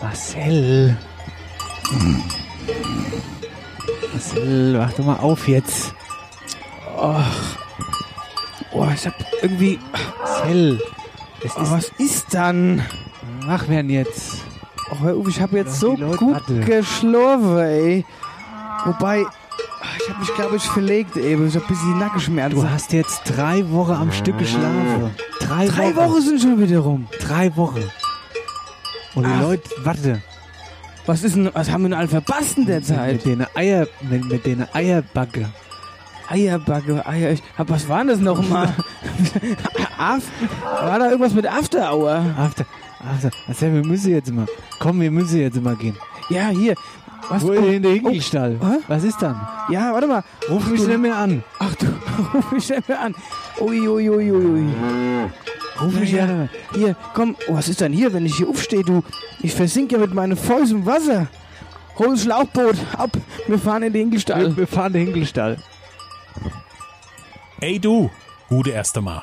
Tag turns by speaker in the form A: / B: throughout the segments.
A: Marcel. Marcel, wach doch mal auf jetzt. Och. Oh, ich hab irgendwie. Marcel.
B: Oh,
A: ist,
B: was ist dann?
A: wach werden jetzt.
B: Oh, ich habe jetzt so gut geschlafen, ey. Wobei, habe mich, glaube ich, verlegt eben. Ich habe ein bisschen Nackenschmerzen.
A: Du hast jetzt drei Wochen am Stück geschlafen. Drei,
B: Drei Wochen sind schon wieder rum.
A: Drei Wochen. Und die
B: Ach.
A: Leute, warte.
B: Was ist denn, was haben wir denn alle verpasst in der Zeit?
A: Mit den Eier, mit, mit den Eierbacke.
B: Eierbacke, Eier. Ich hab, was war das nochmal? Af, war da irgendwas mit After Hour?
A: After, after. Marcel, wir müssen jetzt mal. Komm, wir müssen jetzt mal gehen.
B: Ja, hier. Was?
A: Wo
B: oh,
A: in der Hinkelstall?
B: Hä?
A: Was ist dann?
B: ja, warte mal.
A: Ruf mich nicht mehr an.
B: Ach du, ruf mich nicht mehr an. Ui, ui, ui, ui, ui.
A: Ruf mich
B: Ja,
A: ja.
B: Hier, komm. Oh, was ist denn hier, wenn ich hier aufstehe, du? Ich versinke ja mit meinen Fäusten im Wasser. Hol das Schlauchboot ab. Wir fahren in den Hinkelstall.
A: Wir, wir fahren den Hinkelstall.
C: Ey du, gute erste Mal.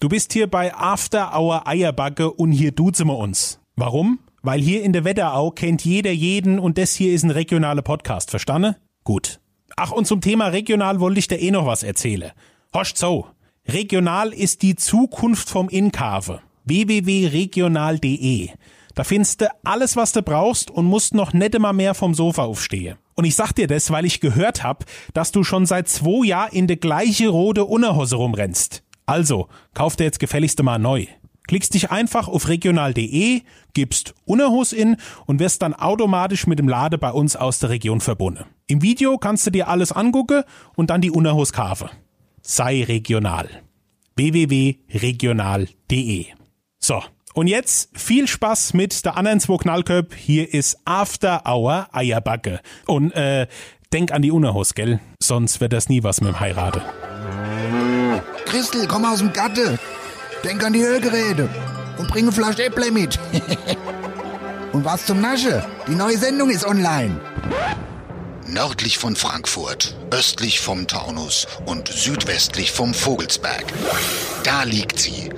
C: Du bist hier bei After Hour Eierbacke und hier duzen wir uns. Warum? Weil hier in der Wetterau kennt jeder jeden und das hier ist ein regionaler Podcast, verstanden? Gut. Ach, und zum Thema regional wollte ich dir eh noch was erzählen. Horst so. Regional ist die Zukunft vom Inkave. www.regional.de. Da findest du alles, was du brauchst und musst noch nicht immer mehr vom Sofa aufstehen. Und ich sag dir das, weil ich gehört hab, dass du schon seit zwei Jahren in der gleiche rote Unterhose rumrennst. Also, kauf dir jetzt gefälligst mal neu. Klickst dich einfach auf regional.de, gibst Unterhose in und wirst dann automatisch mit dem Lade bei uns aus der Region verbunden. Im Video kannst du dir alles angucken und dann die Unterhose kaufen. Sei regional. www.regional.de. So, und jetzt viel Spaß mit der anderen zwei Knallköp. Hier ist After Hour Eierbacke. Und äh, denk an die Unterhose, gell? Sonst wird das nie was mit dem Heirate.
D: Christel, komm aus dem Gatte. Denk an die Ölgeräte. Und bring eine Flasche Äpple mit. und was zum Nasche? Die neue Sendung ist online. Nördlich von Frankfurt, östlich vom Taunus und südwestlich vom Vogelsberg. Da liegt sie.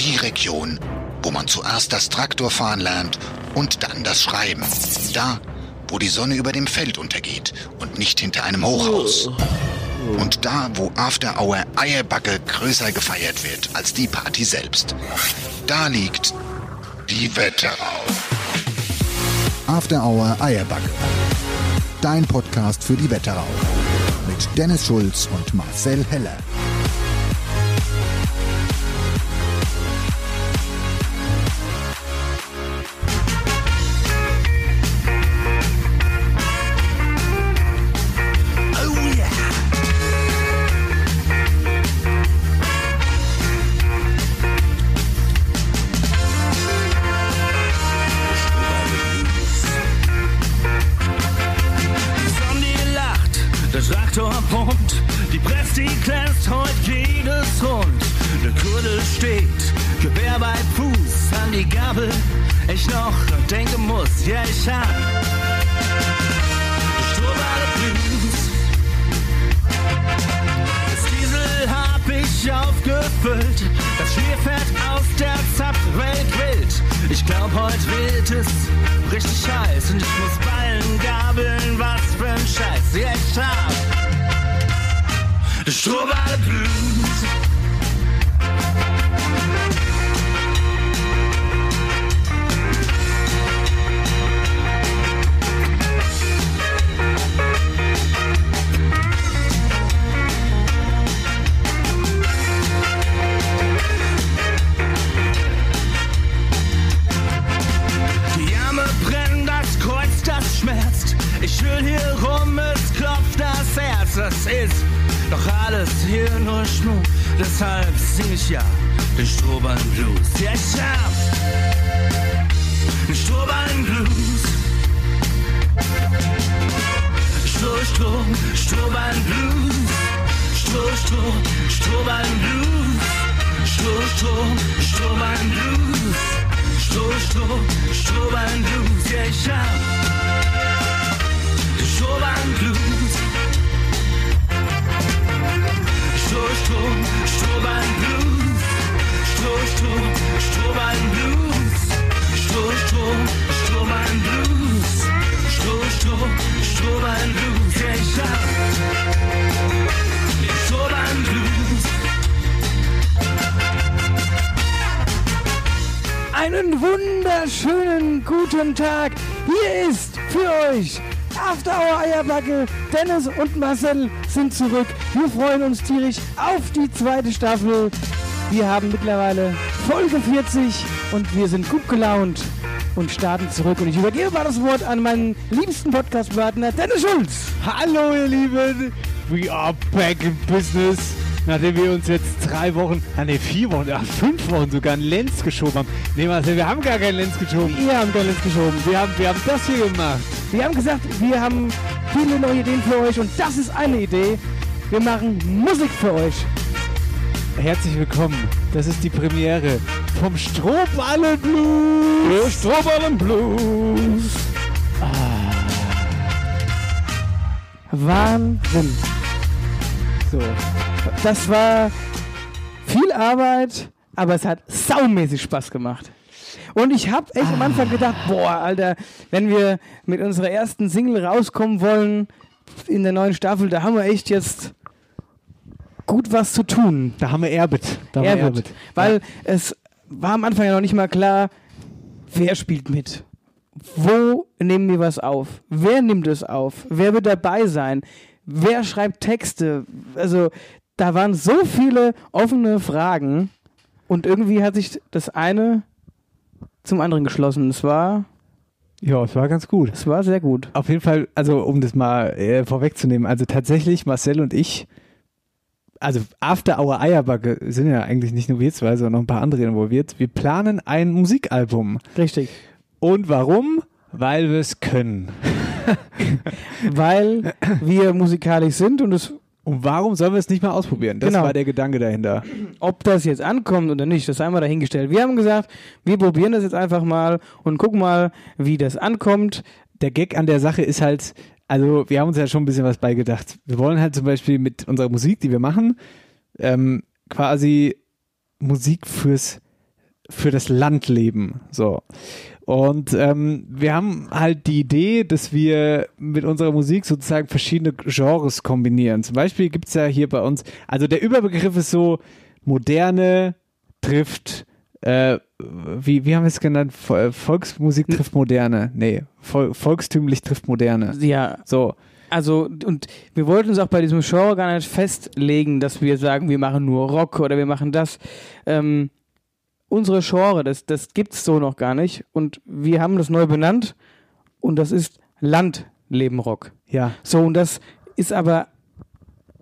D: Die Region, wo man zuerst das Traktorfahren lernt und dann das Schreiben. Da, wo die Sonne über dem Feld untergeht und nicht hinter einem Hochhaus. Und da, wo After Hour Eierbacke größer gefeiert wird als die Party selbst. Da liegt die Wetterau. After Hour Eierbacke. Dein Podcast für die Wetterau. Mit Dennis Schulz und Marcel Heller.
E: Schmuck. Deshalb sing ich ja den Strohballen Blues. Ja, ich hab den Strohballen Blues. Stroh, Stroh, Strohballen Blues. Stroh, Stroh, Strohballen Blues. Stroh, Stroh, Blues. Stroh, Stroh, Blues. Ja, ich hab den Strohballen Blues. Strohballen Stroh, Stroh, Strohballen Blues. Stroh, Stroh, Strohballen Blues. Stroh, Stroh, Strohballen Blues. Stroh, Stroh, Strohballen Blues. Ja, ich hab den Strohballen Blues.
B: Einen wunderschönen guten Tag. Hier ist für euch After Hour Eierbacke. Dennis und Marcel sind zurück. Wir freuen uns tierisch auf die zweite Staffel. Wir haben mittlerweile Folge 40 und wir sind gut gelaunt und starten zurück. Und ich übergebe mal das Wort an meinen liebsten Podcast-Partner Dennis Schulz.
A: Hallo ihr Lieben, we are back in business. Nachdem wir uns jetzt drei Wochen, ah ne vier Wochen, ach fünf Wochen sogar einen Lenz geschoben haben. Nee, Marcel, wir haben gar keinen Lenz geschoben.
B: Ihr habt alles geschoben.
A: Wir haben, wir haben das hier gemacht.
B: Wir haben gesagt, wir haben viele neue Ideen für euch und das ist eine Idee. Wir machen Musik für euch.
A: Herzlich willkommen. Das ist die Premiere vom Strohballen Blues.
B: Strohballen Blues. Wahnsinn.
A: So.
B: Das war viel Arbeit, aber es hat saumäßig Spaß gemacht. Und ich habe echt am Anfang gedacht, boah, Alter, wenn wir mit unserer ersten Single rauskommen wollen in der neuen Staffel, da haben wir echt jetzt gut was zu tun.
A: Da haben wir Erbit. Da haben wir
B: Erbit.
A: Erbit.
B: Weil es war am Anfang ja noch nicht mal klar, wer spielt mit. Wo nehmen wir was auf? Wer nimmt es auf? Wer wird dabei sein? Wer schreibt Texte? Also, da waren so viele offene Fragen und irgendwie hat sich das eine zum anderen geschlossen. Es war,
A: Ja, es war ganz gut.
B: es war sehr gut.
A: Auf jeden Fall, also um das mal äh, vorwegzunehmen, also tatsächlich Marcel und ich, also After Hour Eierbacke sind ja eigentlich nicht nur wir zwei, sondern noch ein paar andere involviert. Wir planen ein Musikalbum.
B: Richtig.
A: Und warum? Weil wir es können.
B: Weil wir musikalisch sind und es
A: Und warum sollen wir es nicht mal ausprobieren? Das
B: Genau.
A: war der Gedanke dahinter.
B: ob das jetzt ankommt oder nicht, das sei mal dahingestellt. Wir haben gesagt, wir probieren das jetzt einfach mal und gucken mal, wie das ankommt.
A: Der Gag an der Sache ist halt, also wir haben uns ja schon ein bisschen was beigedacht. Wir wollen halt zum Beispiel mit unserer Musik, die wir machen, ähm, quasi Musik fürs für das Landleben. So. Und ähm, wir haben halt die Idee, dass wir mit unserer Musik sozusagen verschiedene Genres kombinieren. Zum Beispiel gibt's ja hier bei uns, also der Überbegriff ist so, moderne trifft, äh, wie, wie haben wir es genannt? Vo- Volksmusik trifft moderne. Nee, Vol volkstümlich trifft moderne.
B: Ja,
A: So,
B: also und wir wollten uns auch bei diesem Genre gar nicht festlegen, dass wir sagen, wir machen nur Rock oder wir machen das. Ähm, unsere Genre, das, das gibt's so noch gar nicht und wir haben das neu benannt und das ist Landleben Rock.
A: ja.
B: So, und das ist aber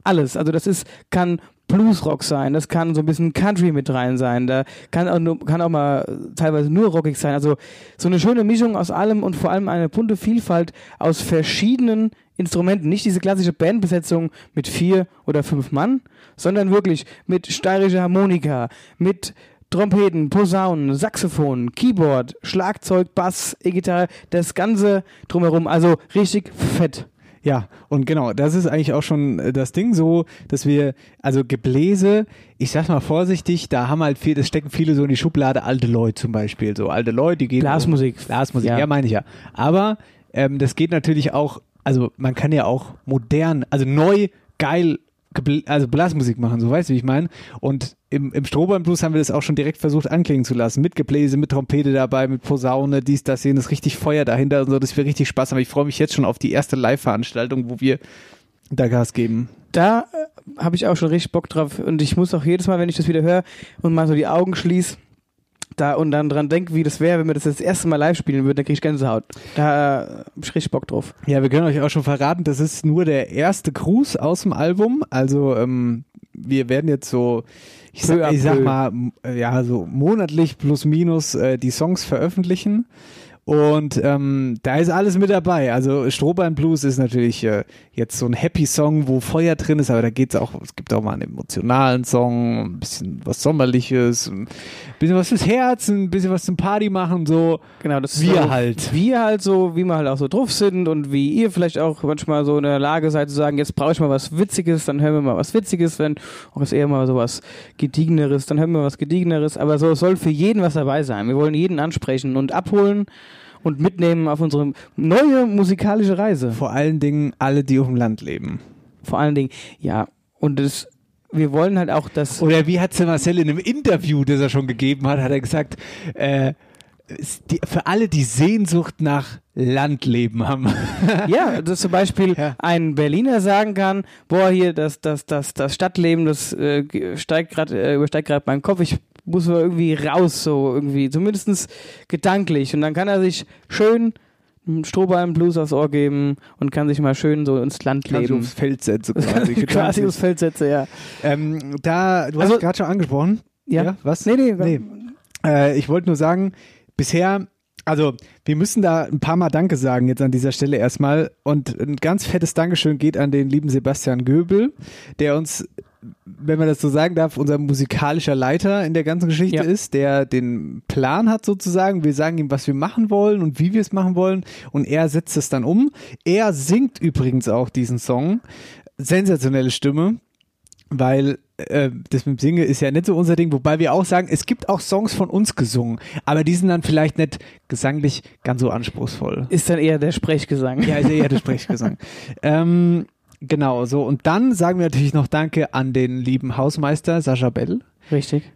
B: alles. Also das ist, kann Bluesrock sein, das kann so ein bisschen Country mit rein sein, da kann auch, nur, kann auch mal teilweise nur rockig sein. Also so eine schöne Mischung aus allem und vor allem eine bunte Vielfalt aus verschiedenen Instrumenten. Nicht diese klassische Bandbesetzung mit vier oder fünf Mann, sondern wirklich mit steirischer Harmonika, mit Trompeten, Posaunen, Saxophon, Keyboard, Schlagzeug, Bass, E-Gitarre, das Ganze drumherum. Also richtig fett.
A: Ja, und genau, das ist eigentlich auch schon äh, das Ding so, dass wir, also Gebläse, ich sag mal vorsichtig, da haben halt viel, das stecken viele so in die Schublade, alte Leute zum Beispiel, so alte Leute, die gehen.
B: Blasmusik.
A: Blasmusik, ja,
B: Ja.
A: meine ich ja. Aber ähm, das geht natürlich auch, also man kann ja auch modern, also neu, geil, also Blasmusik machen, so weißt du, wie ich meine. Und im, im Strohballen Blues haben wir das auch schon direkt versucht anklingen zu lassen. Mit Gebläse, mit Trompete dabei, mit Posaune, dies, das, jenes, richtig Feuer dahinter und so, dass wir richtig Spaß haben. Ich freue mich jetzt schon auf die erste Live-Veranstaltung, wo wir da Gas geben.
B: da äh, habe ich auch schon richtig Bock drauf und ich muss auch jedes Mal, wenn ich das wieder höre und mal so die Augen schließe, da und dann dran denke, wie das wäre, wenn wir das das erste Mal live spielen würden, dann kriege ich Gänsehaut. Da hab ich richtig Bock drauf.
A: Ja, wir können euch auch schon verraten, das ist nur der erste Gruß aus dem Album. Also ähm, wir werden jetzt so, ich sag, ich sag mal, ja, so monatlich plus minus äh, die Songs veröffentlichen. Und ähm, da ist alles mit dabei. Also Strohballen Blues ist natürlich äh, jetzt so ein Happy Song, wo Feuer drin ist, aber da geht's auch, es gibt auch mal einen emotionalen Song, ein bisschen was Sommerliches, ein bisschen was fürs Herz, ein bisschen was zum Party machen, so.
B: Genau, das ist
A: Wir
B: so,
A: halt.
B: Wir halt so, wie wir halt auch so drauf sind und wie ihr vielleicht auch manchmal so in der Lage seid zu sagen, jetzt brauche ich mal was Witziges, dann hören wir mal was Witziges, wenn auch ist eher mal so was Gediegeneres, dann hören wir was Gediegeneres, aber so es soll für jeden was dabei sein. Wir wollen jeden ansprechen und abholen und mitnehmen auf unsere neue musikalische Reise.
A: Vor allen Dingen alle, die auf dem Land leben.
B: Vor allen Dingen, ja, und das, wir wollen halt auch das.
A: Oder wie hat Marcel in einem Interview, das er schon gegeben hat, hat er gesagt, äh, es- die, für alle, die Sehnsucht nach Landleben haben.
B: Ja, dass zum Beispiel
A: Ja.
B: ein Berliner sagen kann, boah, hier das, das, das, das Stadtleben, das äh, steigt gerade, äh, übersteigt gerade meinen Kopf, ich muss mal irgendwie raus, so irgendwie, zumindest gedanklich. Und dann kann er sich schön einen Strohballen Blues aufs Ohr geben und kann sich mal schön so ins Land leben.
A: aufs Feld setzen, quasi.
B: Quasi aufs Feld setze, ja.
A: ähm, da, du
B: Also-
A: hast gerade schon angesprochen.
B: Ja.
A: was?
B: Nee, nee,
A: Nee. Äh, ich wollte nur sagen, bisher, also wir müssen da ein paar Mal Danke sagen jetzt an dieser Stelle erstmal. Und ein ganz fettes Dankeschön geht an den lieben Sebastian Göbel, der uns, wenn man das so sagen darf, unser musikalischer Leiter in der ganzen Geschichte
B: Ja.
A: ist, der den Plan hat sozusagen. Wir sagen ihm, was wir machen wollen und wie wir es machen wollen. Und er setzt es dann um. Er singt übrigens auch diesen Song. Sensationelle Stimme weil äh, das mit dem Singen ist ja nicht so unser Ding, wobei wir auch sagen, es gibt auch Songs von uns gesungen, aber die sind dann vielleicht nicht gesanglich ganz so anspruchsvoll.
B: Ist dann eher der Sprechgesang.
A: Ja, ist eher der Sprechgesang. ähm, genau, so. Und dann sagen wir natürlich noch Danke an den lieben Hausmeister Sascha Bell,
B: Richtig.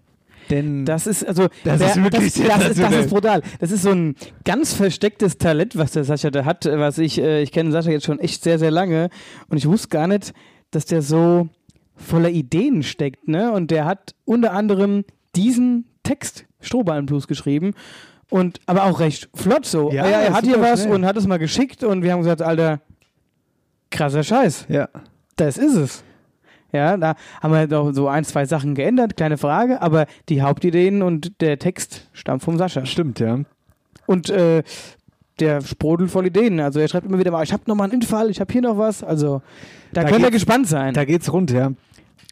A: denn
B: Das ist also
A: Das ist wirklich
B: das, das, ist, das ist brutal. Das ist so ein ganz verstecktes Talent, was der Sascha da hat. Was ich äh, ich kenne Sascha jetzt schon echt sehr sehr lange und ich wusste gar nicht, dass der so voller Ideen steckt, ne? Und der hat unter anderem diesen Text Strohballenblues geschrieben und aber auch recht flott so.
A: Ja,
B: er, er hat hier was
A: schnell.
B: und hat es mal geschickt und wir haben gesagt, Alter, krasser Scheiß.
A: ja,
B: Das ist es. Ja, da haben wir doch so ein, zwei Sachen geändert, kleine Frage, aber die Hauptideen und der Text stammt vom Sascha.
A: stimmt, ja.
B: Und äh, der sprudelt voll Ideen. Also er schreibt immer wieder mal, ich habe noch mal einen Infall, ich habe hier noch was. Also da,
A: Da
B: könnt ihr gespannt sein.
A: Da geht's rund, ja.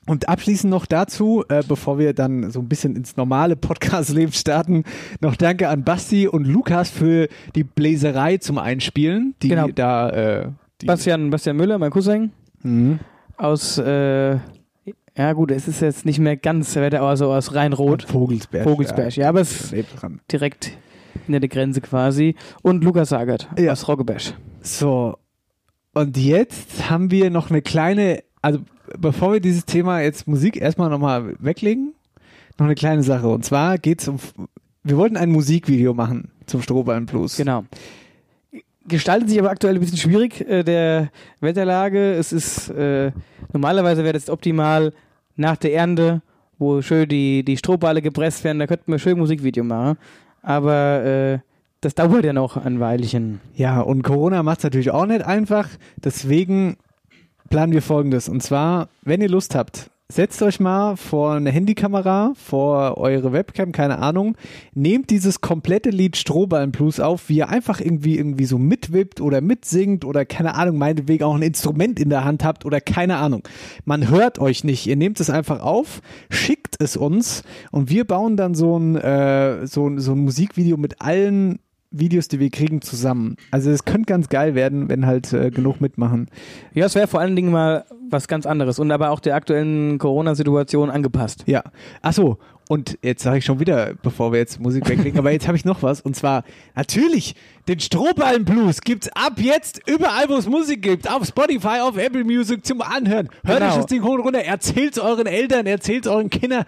A: Und abschließend noch dazu, äh, bevor wir dann so ein bisschen ins normale Podcast-Leben starten, noch Danke an Basti und Lukas für die Bläserei zum Einspielen, die
B: Genau.
A: da äh,
B: Bastian, Bastian Müller, mein Cousin,
A: Mhm.
B: aus, äh, ja gut, es ist jetzt nicht mehr ganz, er wird aber so aus Rhein-Rot.
A: Vogelsberg.
B: Vogelsberg, ja, aber es ist direkt hinter der Grenze quasi. Und Lukas Sagert
A: Ja.
B: aus Roggeberg.
A: So, und jetzt haben wir noch eine kleine, also bevor wir dieses Thema jetzt Musik erstmal nochmal weglegen, noch eine kleine Sache. Und zwar geht's um, wir wollten ein Musikvideo machen zum Strohballen Blues.
B: Genau. Gestaltet sich aber aktuell ein bisschen schwierig, äh, der Wetterlage. Es ist, äh, normalerweise wäre das optimal nach der Ernte, wo schön die, die Strohballe gepresst werden, da könnten wir schön ein Musikvideo machen. Aber äh, das dauert ja noch ein Weilchen.
A: Ja, und Corona macht es natürlich auch nicht einfach. Deswegen planen wir folgendes. Und zwar, wenn ihr Lust habt, setzt euch mal vor eine Handykamera, vor eure Webcam, keine Ahnung, nehmt dieses komplette Lied Strohballen Blues auf, wie ihr einfach irgendwie irgendwie so mitwippt oder mitsingt oder keine Ahnung, meinetwegen auch ein Instrument in der Hand habt oder keine Ahnung. Man hört euch nicht. Ihr nehmt es einfach auf, schickt es uns und wir bauen dann so ein, äh, so, so ein Musikvideo mit allen Videos, die wir kriegen, zusammen. Also es könnte ganz geil werden, wenn halt äh, genug mitmachen.
B: Ja, es wäre vor allen Dingen mal was ganz anderes und aber auch der aktuellen Corona-Situation angepasst.
A: Ja. Ach so. Und jetzt sage ich schon wieder, bevor wir jetzt Musik weglegen, aber jetzt habe ich noch was. Und zwar natürlich den Strohballen Blues gibt's ab jetzt überall, wo es Musik gibt, auf Spotify, auf Apple Music zum Anhören. Hört
B: Genau.
A: euch das Ding hoch und runter, erzählt's euren Eltern, erzählt's euren Kindern,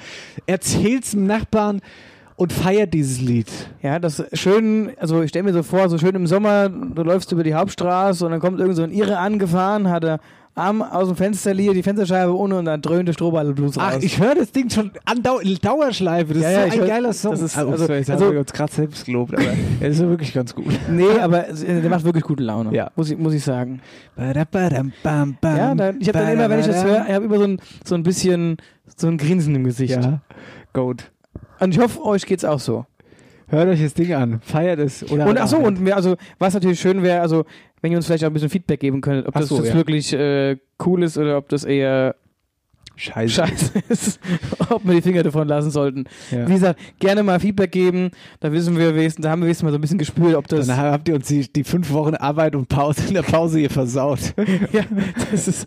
A: erzählt's dem Nachbarn und feiert dieses Lied.
B: Ja, das schön, also ich stelle mir so vor, so schön im Sommer, du läufst über die Hauptstraße und dann kommt irgend so ein Irre angefahren, hat er Arm aus dem Fenster liegt, die Fensterscheibe ohne und dann dröhnt der Strohballenblues raus.
A: Ach, ich höre das Ding schon an Dau Dauerschleife. Das
B: Ja,
A: ist
B: ja,
A: so
B: ich
A: ein
B: hör-
A: geiler Song.
B: das ist-
A: oh,
B: also-
A: sorry,
B: also-
A: uns gerade selbst gelobt, aber er ist ja wirklich ganz gut.
B: nee, aber es- der macht wirklich gute Laune.
A: Ja.
B: Muss ich, muss ich sagen.
A: Badabadam, bam, bam,
B: Ja, dann, ich habe dann immer, wenn ich das höre, ich habe immer so ein, so ein bisschen so ein Grinsen im Gesicht.
A: Ja, gut.
B: Und ich hoffe, euch geht's auch so.
A: Hört euch das Ding an, feiert es. Oder
B: Und ach so, und mir, also, was natürlich schön wäre, also, wenn ihr uns vielleicht auch ein bisschen Feedback geben könntet, ob
A: Ach
B: das,
A: so,
B: das
A: ja.
B: wirklich äh, cool ist oder ob das eher
A: Scheiße.
B: scheiße ist, ob wir die Finger davon lassen sollten.
A: Ja.
B: Wie gesagt, gerne mal Feedback geben, da wissen wir wenigstens, da haben wir wenigstens mal so ein bisschen gespürt, ob das,
A: Dann habt ihr uns die, die fünf Wochen Arbeit und Pause in der Pause hier versaut.
B: ja, das ist,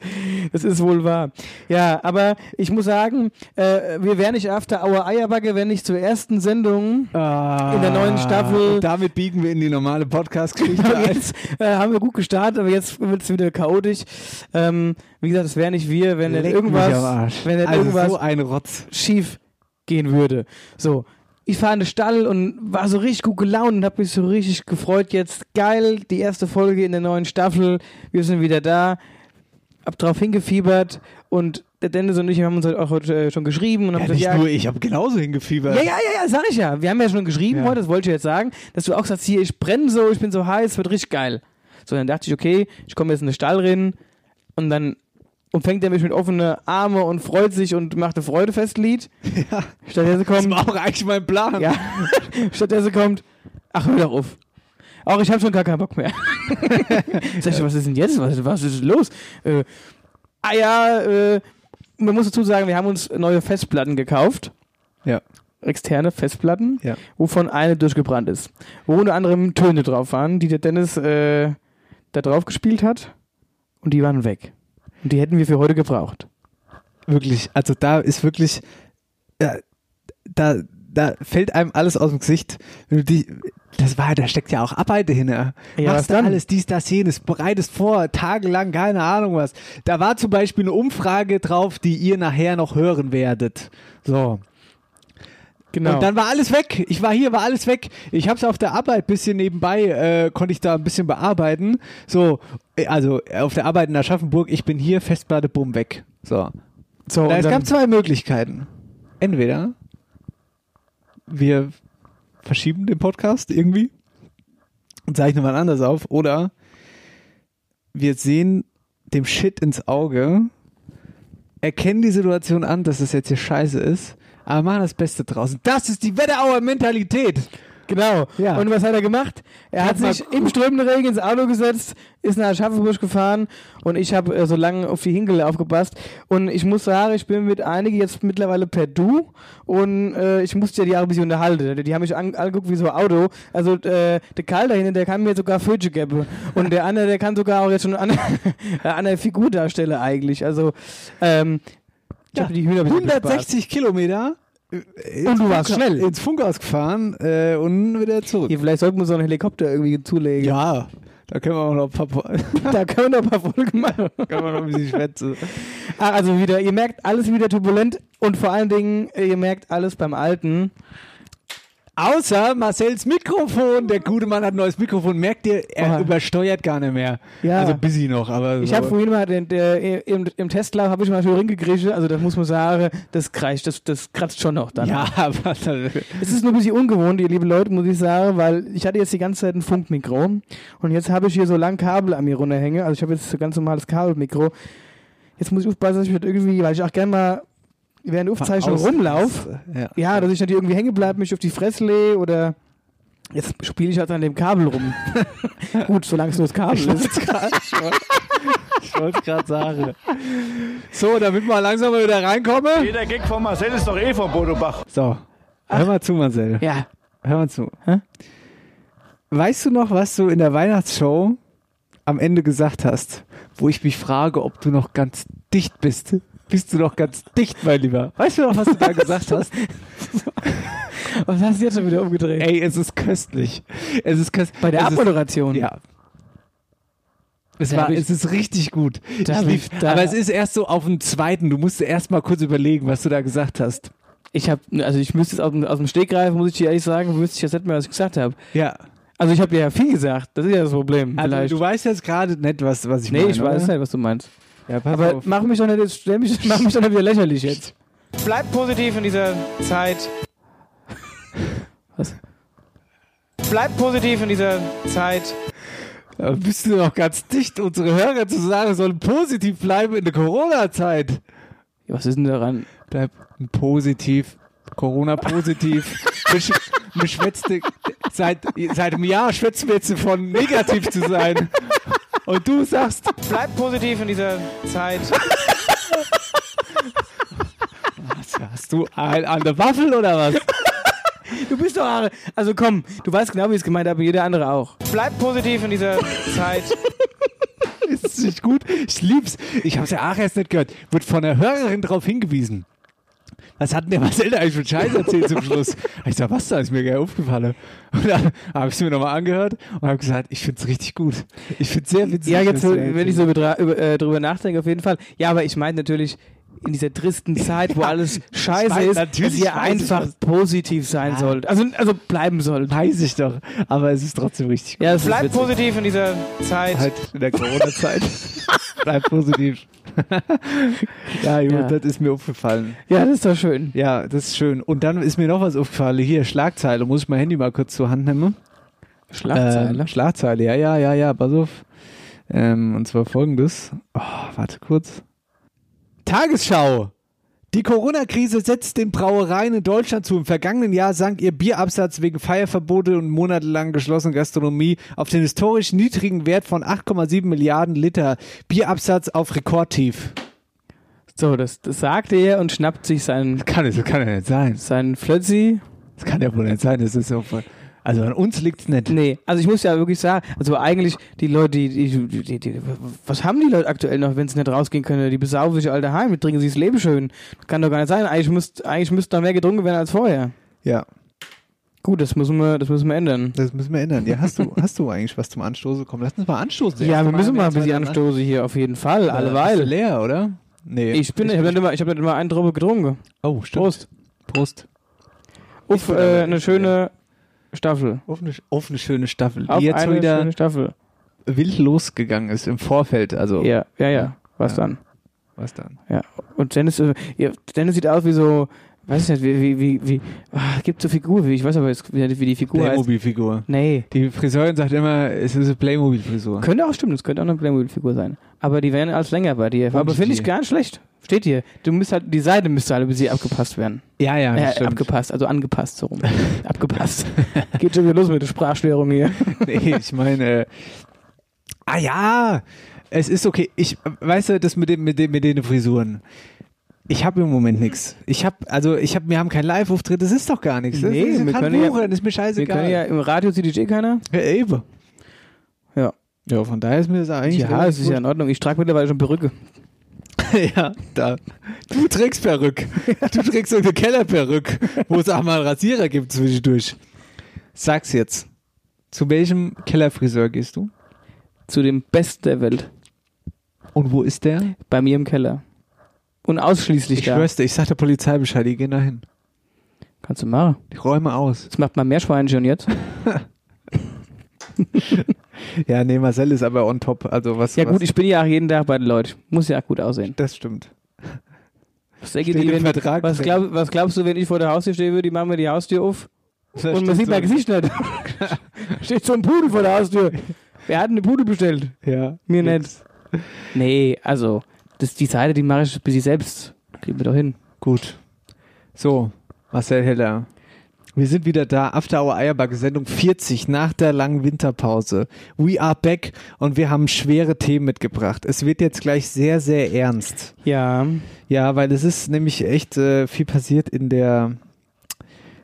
B: das ist wohl wahr. Ja, aber ich muss sagen, äh, wir wären nicht after our Eierbacke, wenn nicht zur ersten Sendung
A: in
B: der neuen Staffel-
A: Und damit biegen wir in die normale Podcast-Geschichte
B: jetzt äh, haben wir gut gestartet, aber jetzt wird es wieder chaotisch. Ähm, wie gesagt, es wäre nicht wir, wenn
A: am
B: irgendwas, wenn nicht
A: also
B: irgendwas
A: so ein Rotz.
B: schief gehen würde. So, ich fahre in den Stall und war so richtig gut gelaunt und habe mich so richtig gefreut. Jetzt geil, die erste Folge in der neuen Staffel. Wir sind wieder da. Hab drauf hingefiebert und der Dennis und ich haben uns heute auch heute äh, schon geschrieben und haben
A: Ja,
B: gesagt,
A: nicht
B: ja,
A: nur ich, habe genauso hingefiebert.
B: ja, ja, ja, ja, sag ich ja. Wir haben ja schon geschrieben
A: Ja.
B: heute, das wollte ich jetzt sagen, dass du auch sagst, hier, ich brenne so, ich bin so heiß, wird richtig geil. So, dann dachte ich, okay, ich komme jetzt in den Stall rein und dann umfängt er mich mit offenen Armen und freut sich und macht ein Freudefestlied.
A: Ja.
B: Stattdessen
A: Das
B: kommt,
A: war auch eigentlich mein Plan.
B: ja, stattdessen kommt, ach, hör doch auf. Auch ich habe schon gar keinen Bock mehr. Sag ich, was ist denn jetzt? Was, was ist los? Äh, ah ja, äh, man muss dazu sagen, wir haben uns neue Festplatten gekauft
A: Ja.
B: externe Festplatten,
A: Ja.
B: wovon eine durchgebrannt ist. Wo unter anderem Töne drauf waren, die der Dennis äh, da drauf gespielt hat und die waren weg. Und die hätten wir für heute gebraucht.
A: Wirklich, also da ist wirklich, ja, da, da fällt einem alles aus dem Gesicht. Die, das war, da steckt ja auch Arbeit dahinter.
B: Ja,
A: Machst
B: dann?
A: alles, dies, das, jenes, bereitest vor, tagelang, keine Ahnung was. Da war zum Beispiel eine Umfrage drauf, die ihr nachher noch hören werdet. So.
B: Genau.
A: Und dann war alles weg. Ich war hier, war alles weg. Ich habe es auf der Arbeit bisschen nebenbei, äh, konnte ich da ein bisschen bearbeiten. So, äh, also äh, auf der Arbeit in Aschaffenburg, ich bin hier, Festplatte, bumm, weg. So.
B: so,
A: Da, es gab zwei Möglichkeiten. Entweder wir verschieben den Podcast irgendwie und zeichnen mal anders auf, oder wir sehen dem Shit ins Auge, erkennen die Situation an, dass es jetzt hier scheiße ist, aber machen das Beste draußen. Das ist die Wetterauer Mentalität.
B: genau.
A: Ja.
B: Und was hat er gemacht? Er hat
A: mal
B: sich im strömenden Regen ins Auto gesetzt, ist nach Aschaffenburg gefahren und ich habe äh, so lange auf die Hinkel aufgepasst. Und ich muss sagen, ich bin mit einigen jetzt mittlerweile per Du und äh, ich musste ja die auch ein bisschen unterhalten. Die haben mich an, angeguckt wie so ein Auto. Also äh, der Karl da hinten, der kann mir sogar Fötche geben. Und der andere, der kann sogar auch jetzt schon an, an der Figur darstellen eigentlich. Also ähm,
A: Ja,
B: die Hühner ein bisschen bespaßt.
A: 160 Kilometer. äh,
B: Und du warst schnell.
A: Ins Funkhaus gefahren äh, und wieder zurück.
B: Hier, vielleicht sollten wir so einen Helikopter irgendwie zulegen.
A: Ja, da können wir auch noch ein paar,
B: Da können wir noch ein paar Folgen machen.
A: können wir noch ein bisschen schwätzen.
B: Ah, also wieder, ihr merkt alles wieder turbulent und vor allen Dingen, ihr merkt alles beim Alten.
A: Außer Marcells Mikrofon. Der gute Mann hat ein neues Mikrofon. Merkt ihr, er
B: Oh.
A: übersteuert gar nicht mehr.
B: Ja.
A: Also busy noch, aber.
B: Ich
A: so.
B: habe vorhin mal den, der, im, im Testlauf habe ich mal schön hingekriegt, also das muss man sagen, das kreischt, das, das kratzt schon noch dann.
A: Ja, aber.
B: Es ist nur ein bisschen ungewohnt, ihr liebe Leute, muss ich sagen, weil ich hatte jetzt die ganze Zeit ein Funkmikro und jetzt habe ich hier so lang Kabel an mir runterhängen, also ich habe jetzt so ganz normales Kabelmikro. Jetzt muss ich aufpassen, dass ich nicht irgendwie, weil ich auch gerne mal während der Aufzeichnung
A: Aus-
B: rumlauf,
A: Ja.
B: ja, dass ich nicht irgendwie hängen bleibe, mich auf die Fresse lege oder jetzt spiele ich halt an dem Kabel rum. Gut, solange es nur das Kabel ist.
A: Ich wollte es gerade sagen. So, damit wir langsam mal wieder reinkommen.
F: Jeder Gag von Marcel ist doch eh von Bodo Bach.
A: So, hör mal zu, Marcel.
B: Ja,
A: Hör mal zu.
B: Hä?
A: Weißt du noch, was du in der Weihnachtsshow am Ende gesagt hast, wo ich mich frage, ob du noch ganz dicht bist? Bist du noch ganz dicht, mein Lieber? Weißt du noch, was du da gesagt hast?
B: was hast du jetzt schon wieder umgedreht?
A: Ey, es ist köstlich. Es ist köstlich.
B: Bei der
A: es ist,
B: Abmoderation.
A: Ja. Es, war,
B: ich-
A: es ist richtig gut.
B: Da
A: Ich aber es ist erst so auf dem zweiten. Du musst erst mal kurz überlegen, was du da gesagt hast.
B: Ich habe, also ich müsste es aus dem, aus dem Stegreif, muss ich dir ehrlich sagen, wüsste ich jetzt nicht mehr, was ich gesagt habe.
A: Ja.
B: Also ich habe dir ja viel gesagt, das ist ja das Problem.
A: Also,
B: vielleicht.
A: du weißt jetzt gerade nicht, was, was ich
B: nee,
A: meine.
B: ich weiß
A: oder?
B: nicht, was du meinst.
A: Ja, pass
B: Aber
A: auf.
B: mach mich doch nicht, jetzt, stell mich, mach mich doch nicht wieder lächerlich jetzt. Bleib positiv in dieser Zeit. Was? Bleib positiv in dieser Zeit.
A: Aber bist du noch ganz dicht, unsere Hörer zu sagen, sollen positiv bleiben in der Corona-Zeit?
B: Was ist denn daran?
A: Bleib positiv, Corona-positiv. Schwätzt seit, seit einem Jahr schwätzt mir jetzt von negativ zu sein. Und du sagst,
B: Bleib positiv in dieser Zeit.
A: was hast du ein an der Waffel oder was?
B: Du bist doch Are. Also komm, du weißt genau, wie ich es gemeint habe, jeder andere auch. Bleib positiv in dieser Zeit.
A: Ist es nicht gut? Ich lieb's. Ich hab's ja auch erst nicht gehört. Wird von der Hörerin darauf hingewiesen. Was hat denn der Marcel da eigentlich für Scheiß erzählt zum Schluss? Ich sag, was da ist mir gar aufgefallen. Und dann habe ich es mir nochmal angehört und habe gesagt, ich find's richtig gut. Ich find's sehr witzig.
B: Ja, jetzt, wenn ich so über, äh, drüber nachdenke, auf jeden Fall. Ja, aber ich meine natürlich, in dieser tristen Zeit, wo alles scheiße
A: weiß,
B: ist, dass ihr
A: ich
B: einfach
A: das.
B: positiv sein sollt. Also, also bleiben sollt.
A: Weiß ich doch. Aber es ist trotzdem richtig gut.
B: Ja, Bleib positiv in dieser Zeit.
A: Halt in der Corona-Zeit. Bleib positiv. ja, gut,
B: Ja.
A: das ist mir aufgefallen.
B: Ja, das ist doch schön.
A: Ja, das ist schön. Und dann ist mir noch was aufgefallen. Hier, Schlagzeile. Muss ich mein Handy mal kurz zur Hand nehmen?
B: Schlagzeile.
A: Ähm, Schlagzeile, ja, ja, ja, ja, pass auf. Ähm, und zwar folgendes. Oh, warte kurz. Tagesschau. Die Corona-Krise setzt den Brauereien in Deutschland zu. Im vergangenen Jahr sank ihr Bierabsatz wegen Feierverbote und monatelang geschlossenen Gastronomie auf den historisch niedrigen Wert von 8,7 Milliarden Liter. Bierabsatz auf Rekordtief.
B: So, das, das sagte er und schnappt sich seinen,
A: Kann es, kann ja nicht sein.
B: seinen Flötzi.
A: Das kann ja wohl nicht sein. Das ist so, also an uns liegt's nicht.
B: Nee, also ich muss ja wirklich sagen, also eigentlich die Leute, die, die, die, die was haben die Leute aktuell noch, wenn sie nicht rausgehen können? Die besaufen sich alle daheim, die trinken sich das Leben schön. Das kann doch gar nicht sein. Eigentlich müsste eigentlich müsste noch mehr getrunken werden als vorher.
A: Ja,
B: Gut, das müssen wir, das müssen wir ändern.
A: das müssen wir ändern. Ja, hast du, hast du eigentlich was zum Anstoßen? Komm, lass uns mal anstoßen.
B: Ja, wir müssen mal ein bisschen
A: jetzt
B: anstoßen hier, auf jeden Fall,
A: Bist du
B: alleweil.
A: leer, oder? Nee.
B: Ich bin, ich habe nicht immer, ich habe nicht immer einen Tropfen getrunken.
A: Oh, stimmt.
B: Prost.
A: Prost. Bin
B: äh, eine schöne Staffel.
A: Auf eine, auf eine schöne Staffel,
B: Auf
A: die jetzt
B: eine
A: wieder
B: schöne Staffel.
A: wild losgegangen ist im Vorfeld. Also,
B: Ja, ja, ja. Was
A: Ja.
B: dann?
A: was dann?
B: Ja. Und Dennis, äh, ja, Dennis sieht aus wie so, weiß ich nicht, wie, wie, wie, wie ah, gibt so Figur, wie, ich weiß aber jetzt, wie, wie die Figur heißt.
A: Playmobil-Figur.
B: Nee.
A: Die Friseurin sagt immer, es ist eine Playmobil-Frisur.
B: Könnte auch stimmen, das könnte auch eine Playmobil-Figur sein. Aber die wären als länger bei dir. Aber finde ich gar nicht schlecht. Steht hier. Du müsst halt, die Seite müsste halt über sie abgepasst werden.
A: Ja, ja,
B: Äh,
A: stimmt.
B: abgepasst, also angepasst, so rum. abgepasst. Geht schon wieder los mit der Sprachstörung hier.
A: nee, ich meine, äh, ah ja, es ist okay. Ich, weißt du, das mit dem, mit dem, mit den Frisuren. Ich habe im Moment nichts. Ich habe, also ich habe, wir haben keinen Live-Auftritt. Das ist doch gar nichts. Das
B: Nee,
A: ist,
B: wir können ja-
A: buchen, das ist mir
B: Wir
A: scheißegal.
B: können ja, im Radio eh keiner.
A: ja, eben.
B: Ja.
A: Ja, von daher ist mir das eigentlich.
B: Ja, es ist ja in Ordnung. Ich trage mittlerweile schon Perücke.
A: ja, da. Du trägst Perücke. Du trägst so eine Kellerperücke, wo es auch mal einen Rasierer gibt zwischendurch. Sag's jetzt. Zu welchem Kellerfriseur gehst du?
B: Zu dem Besten der Welt.
A: Und wo ist der?
B: Bei mir im Keller. Und ausschließlich
A: Ich
B: da.
A: schwör's dir, ich sag der Polizei Bescheid, die gehen da hin.
B: Kannst du machen.
A: Die räume aus.
B: Das macht man Meerschweinchen jetzt.
A: Ja, nee, Marcel ist aber on top. Also was.
B: Ja
A: was,
B: gut, ich bin ja auch jeden Tag bei den Leuten. Muss ja auch gut aussehen.
A: Das stimmt.
B: Was, die, wenn,
A: Vertrag
B: was, glaub, was glaubst du, wenn ich vor der Haustür stehe würde, die machen mir die Haustür auf
A: Das
B: und man sieht mein
A: so.
B: Gesicht nicht. Steht so ein Pudel vor der Haustür. Wer hat eine Pudel bestellt?
A: Ja.
B: Mir nicht. Nee, also, das, die Seite, die mache ich bis ich selbst. Kriegen wir doch hin.
A: Gut. So, Marcel Heller. Wir sind wieder da. After Hour Eierbacke Sendung 40 nach der langen Winterpause. We are back und wir haben schwere Themen mitgebracht. Es wird jetzt gleich sehr, sehr ernst.
B: Ja.
A: Ja, weil es ist nämlich echt äh, viel passiert in der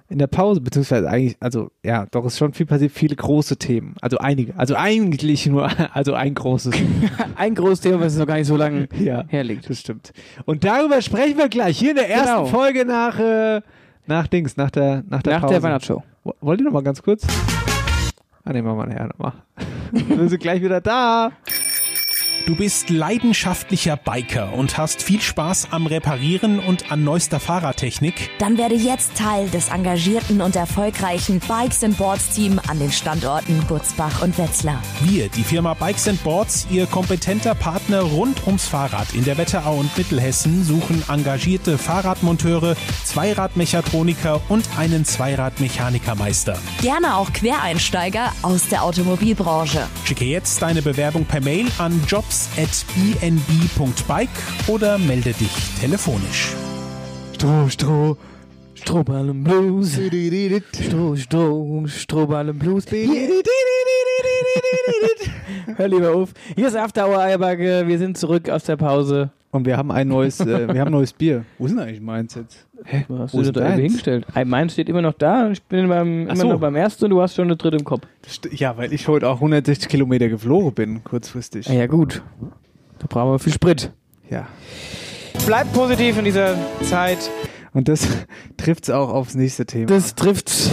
A: in der Pause, beziehungsweise eigentlich, also ja, doch ist schon viel passiert, viele große Themen. Also einige, also eigentlich nur, also ein großes.
B: Ein großes Thema, was noch gar nicht so lange
A: ja.
B: herliegt.
A: Das stimmt. Und darüber sprechen wir gleich hier in der ersten
B: Genau.
A: Folge nach, äh, nach Dings, nach der, nach der
B: Nach
A: Pause.
B: der Weihnachtsshow.
A: Wo- Wollt ihr noch mal ganz kurz? Ah, nehmen wir mal nachher nochmal. wir sind gleich wieder da.
C: Du bist leidenschaftlicher Biker und hast viel Spaß am Reparieren und an neuester Fahrradtechnik.
G: Dann werde jetzt Teil des engagierten und erfolgreichen Bikes and Boards Team an den Standorten Butzbach und Wetzlar.
C: Wir, die Firma Bikes and Boards, ihr kompetenter Partner rund ums Fahrrad in der Wetterau und Mittelhessen, suchen engagierte Fahrradmonteure, Zweiradmechatroniker und einen Zweiradmechanikermeister.
G: Gerne auch Quereinsteiger aus der Automobilbranche.
C: Schicke jetzt deine Bewerbung per Mail an jobs@bnb.bike oder melde dich telefonisch.
A: Stroh, Stroh,
B: Strohballen Blues. Stroh, Stroh, Strohballen Blues. Hör lieber auf. Hier ist After Hour Eierbacke. Wir sind zurück aus der Pause.
A: Und wir haben ein neues, äh, wir haben ein neues Bier. Wo ist denn eigentlich meins jetzt? Hä?
B: Wo hast
A: Wo
B: du da
A: deins?
B: hingestellt? Ein Meins steht immer noch da und ich bin beim, immer
A: so.
B: noch beim ersten und du hast schon das dritte im Kopf.
A: Ja, weil ich heute auch 160 Kilometer geflogen bin, kurzfristig.
B: Ja, ja gut. Da brauchen wir viel Sprit.
A: Ja.
B: Bleibt positiv in dieser Zeit.
A: Und das trifft es auch aufs nächste Thema.
B: Das trifft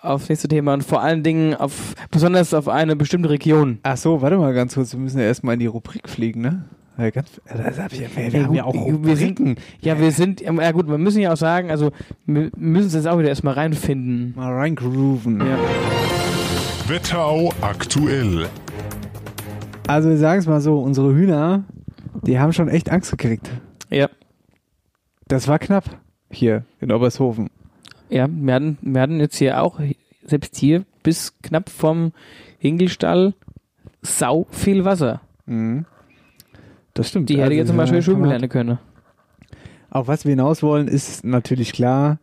B: aufs nächste Thema und vor allen Dingen auf, besonders auf eine bestimmte Region.
A: Ach so, warte mal ganz kurz. Wir müssen ja erstmal in die Rubrik fliegen, ne? Ja, ganz, ja, das hab ich, ja- wir, haben ja
B: gut,
A: auch
B: wir sind-
A: Rubriken.
B: Ja, wir sind, ja gut, wir müssen ja auch sagen, also wir müssen uns jetzt auch wieder erstmal reinfinden.
A: Mal reingrooven.
B: Ja.
H: Wetterau aktuell.
A: Also wir sagen es mal so, unsere Hühner, die haben schon echt Angst gekriegt.
B: Ja.
A: Das war knapp hier in Obershofen.
B: Ja, wir hatten, wir hatten jetzt hier auch, selbst hier, bis knapp vom Hinkelstall sau viel Wasser.
A: Mhm. Das stimmt.
B: Die hätte
A: Also,
B: jetzt zum Beispiel
A: ja,
B: schwimmen lernen können.
A: Auf was wir hinaus wollen, ist natürlich klar.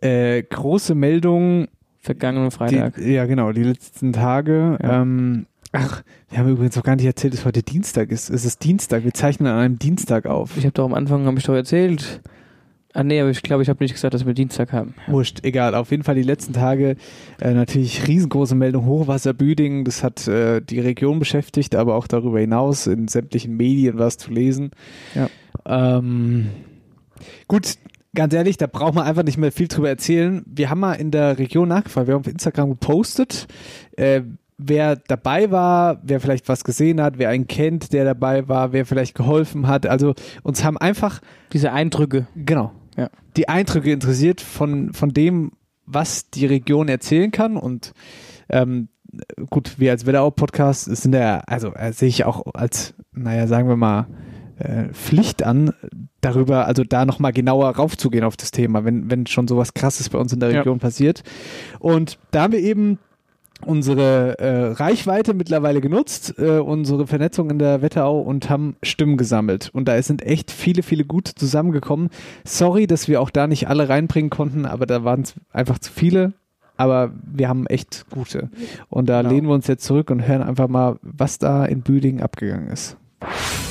A: Äh, große Meldung,
B: Vergangenen Freitag.
A: Die, ja, genau, die letzten Tage.
B: Ja.
A: Ähm, ach, wir haben übrigens noch gar nicht erzählt, dass heute Dienstag ist. Es ist Dienstag. Wir zeichnen an einem Dienstag auf.
B: Ich habe doch am Anfang, habe ich doch erzählt. Ah nee, aber ich glaube, ich habe nicht gesagt, dass wir Dienstag haben.
A: Wurscht, egal. Auf jeden Fall die letzten Tage äh, natürlich riesengroße Meldung Hochwasser Büdingen. Das hat äh, die Region beschäftigt, aber auch darüber hinaus in sämtlichen Medien was zu lesen.
B: Ja.
A: Ähm, gut, ganz ehrlich, da braucht man einfach nicht mehr viel drüber erzählen. Wir haben mal in der Region nachgefragt, wir haben auf Instagram gepostet, äh, wer dabei war, wer vielleicht was gesehen hat, wer einen kennt, der dabei war, wer vielleicht geholfen hat. Also uns haben einfach
B: Diese Eindrücke.
A: Genau.
B: Ja.
A: Die Eindrücke interessiert von, von dem, was die Region erzählen kann und ähm, gut, wir als Wetterau-Podcast sind ja, also äh, sehe ich auch als, naja, sagen wir mal, äh, Pflicht an, darüber, also da nochmal genauer raufzugehen auf das Thema, wenn, wenn schon sowas krasses bei uns in der
B: Ja.
A: Region passiert. Und da haben wir eben unsere äh, Reichweite mittlerweile genutzt, äh, unsere Vernetzung in der Wetterau und haben Stimmen gesammelt. Und da sind echt viele, viele gute zusammengekommen. Sorry, dass wir auch da nicht alle reinbringen konnten, aber da waren es einfach zu viele. Aber wir haben echt gute. Und da
B: Genau.
A: lehnen wir uns jetzt zurück und hören einfach mal, was da in Büdingen abgegangen ist.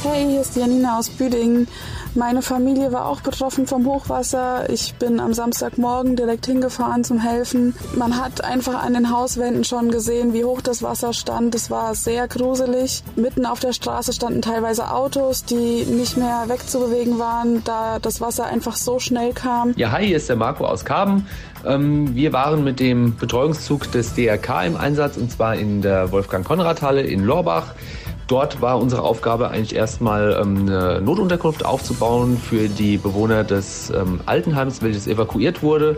I: Hey, hier ist Janina aus Büdingen. Meine Familie war auch betroffen vom Hochwasser. Ich bin am Samstagmorgen direkt hingefahren zum Helfen. Man hat einfach an den Hauswänden schon gesehen, wie hoch das Wasser stand. Es war sehr gruselig. Mitten auf der Straße standen teilweise Autos, die nicht mehr wegzubewegen waren, da das Wasser einfach so schnell kam.
J: Ja, hi, hier ist der Marco aus Karben. Ähm, wir waren mit dem Betreuungszug des DRK im Einsatz und zwar in der Wolfgang-Konrad-Halle in Lorbach. Dort war unsere Aufgabe eigentlich erstmal ähm, eine Notunterkunft aufzubauen für die Bewohner des ähm, Altenheims, welches evakuiert wurde.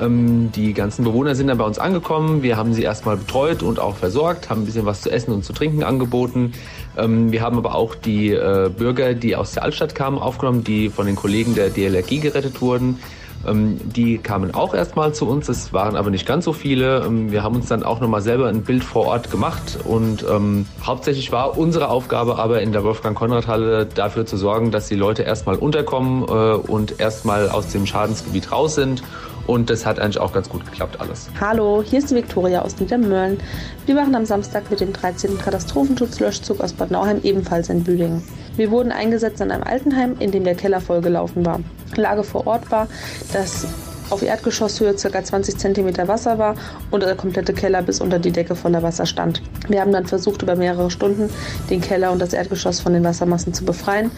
J: Ähm, die ganzen Bewohner sind dann bei uns angekommen. Wir haben sie erstmal betreut und auch versorgt, haben ein bisschen was zu essen und zu trinken angeboten. Ähm, wir haben aber auch die äh, Bürger, die aus der Altstadt kamen, aufgenommen, die von den Kollegen der DLRG gerettet wurden. Ähm, die kamen auch erstmal zu uns, es waren aber nicht ganz so viele. Ähm, wir haben uns dann auch nochmal selber ein Bild vor Ort gemacht und ähm, hauptsächlich war unsere Aufgabe aber in der Wolfgang-Konrad-Halle dafür zu sorgen, dass die Leute erstmal unterkommen äh, und erstmal aus dem Schadensgebiet raus sind. Und das hat eigentlich auch ganz gut geklappt alles.
K: Hallo, hier ist die Viktoria aus Niedermölln. Wir waren am Samstag mit dem 13. Katastrophenschutzlöschzug aus Bad Nauheim ebenfalls in Büdingen. Wir wurden eingesetzt in einem Altenheim, in dem der Keller vollgelaufen war. Lage vor Ort war, dass auf Erdgeschosshöhe ca. 20 cm Wasser war und der komplette Keller bis unter die Decke voller Wasser stand. Wir haben dann versucht, über mehrere Stunden den Keller und das Erdgeschoss von den Wassermassen zu befreien.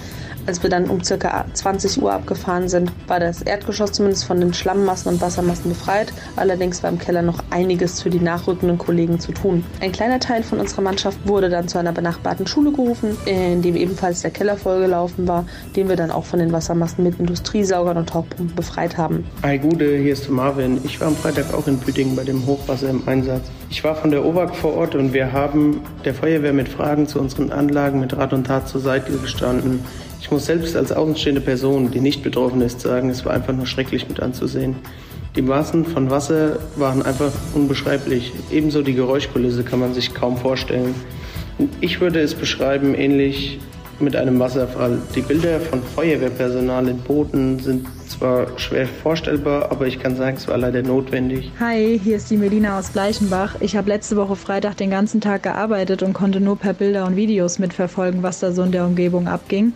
K: Als wir dann um ca. 20 Uhr abgefahren sind, war das Erdgeschoss zumindest von den Schlammmassen und Wassermassen befreit. Allerdings war im Keller noch einiges für die nachrückenden Kollegen zu tun. Ein kleiner Teil von unserer Mannschaft wurde dann zu einer benachbarten Schule gerufen, in dem ebenfalls der Keller vollgelaufen war, den wir dann auch von den Wassermassen mit Industriesaugern und Tauchpumpen befreit haben.
L: Hi Gude, hier ist Marvin. Ich war am Freitag auch in Büdingen bei dem Hochwasser im Einsatz. Ich war von der OWAG vor Ort und wir haben der Feuerwehr mit Fragen zu unseren Anlagen mit Rat und Tat zur Seite gestanden. Ich muss selbst als außenstehende Person, die nicht betroffen ist, sagen, es war einfach nur schrecklich mit anzusehen. Die Massen von Wasser waren einfach unbeschreiblich. Ebenso die Geräuschkulisse kann man sich kaum vorstellen. Ich würde es beschreiben ähnlich mit einem Wasserfall. Die Bilder von Feuerwehrpersonal in Booten sind war schwer vorstellbar, aber ich kann sagen, es war leider notwendig.
M: Hi, hier ist die Melina aus Gleichenbach. Ich habe letzte Woche Freitag den ganzen Tag gearbeitet und konnte nur per Bilder und Videos mitverfolgen, was da so in der Umgebung abging.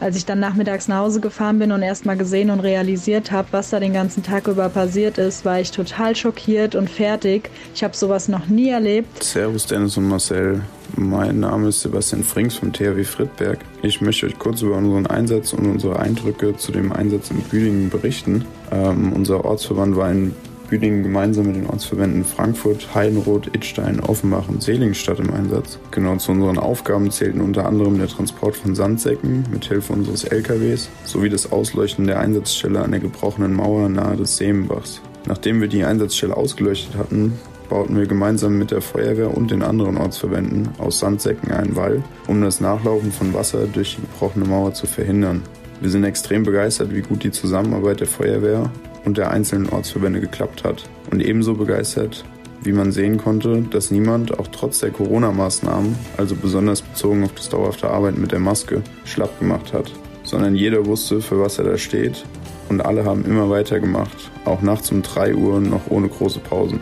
M: Als ich dann nachmittags nach Hause gefahren bin und erst mal gesehen und realisiert habe, was da den ganzen Tag über passiert ist, war ich total schockiert und fertig. Ich habe sowas noch nie erlebt.
N: Servus Dennis und Marcel. Mein Name ist Sebastian Frings vom THW Friedberg. Ich möchte euch kurz über unseren Einsatz und unsere Eindrücke zu dem Einsatz in Büdingen berichten. Ähm, unser Ortsverband war in Büdingen gemeinsam mit den Ortsverbänden Frankfurt, Heidenroth, Idstein, Offenbach und Seligenstadt im Einsatz. Genau zu unseren Aufgaben zählten unter anderem der Transport von Sandsäcken mit Hilfe unseres LKWs sowie das Ausleuchten der Einsatzstelle an der gebrochenen Mauer nahe des Seemenbachs. Nachdem wir die Einsatzstelle ausgeleuchtet hatten, bauten wir gemeinsam mit der Feuerwehr und den anderen Ortsverbänden aus Sandsäcken einen Wall, um das Nachlaufen von Wasser durch die gebrochene Mauer zu verhindern. Wir sind extrem begeistert, wie gut die Zusammenarbeit der Feuerwehr und der einzelnen Ortsverbände geklappt hat. Und ebenso begeistert, wie man sehen konnte, dass niemand, auch trotz der Corona-Maßnahmen, also besonders bezogen auf das dauerhafte Arbeiten mit der Maske, schlapp gemacht hat, sondern jeder wusste, für was er da steht und alle haben immer weitergemacht, auch nachts um 3 Uhr noch ohne große Pausen.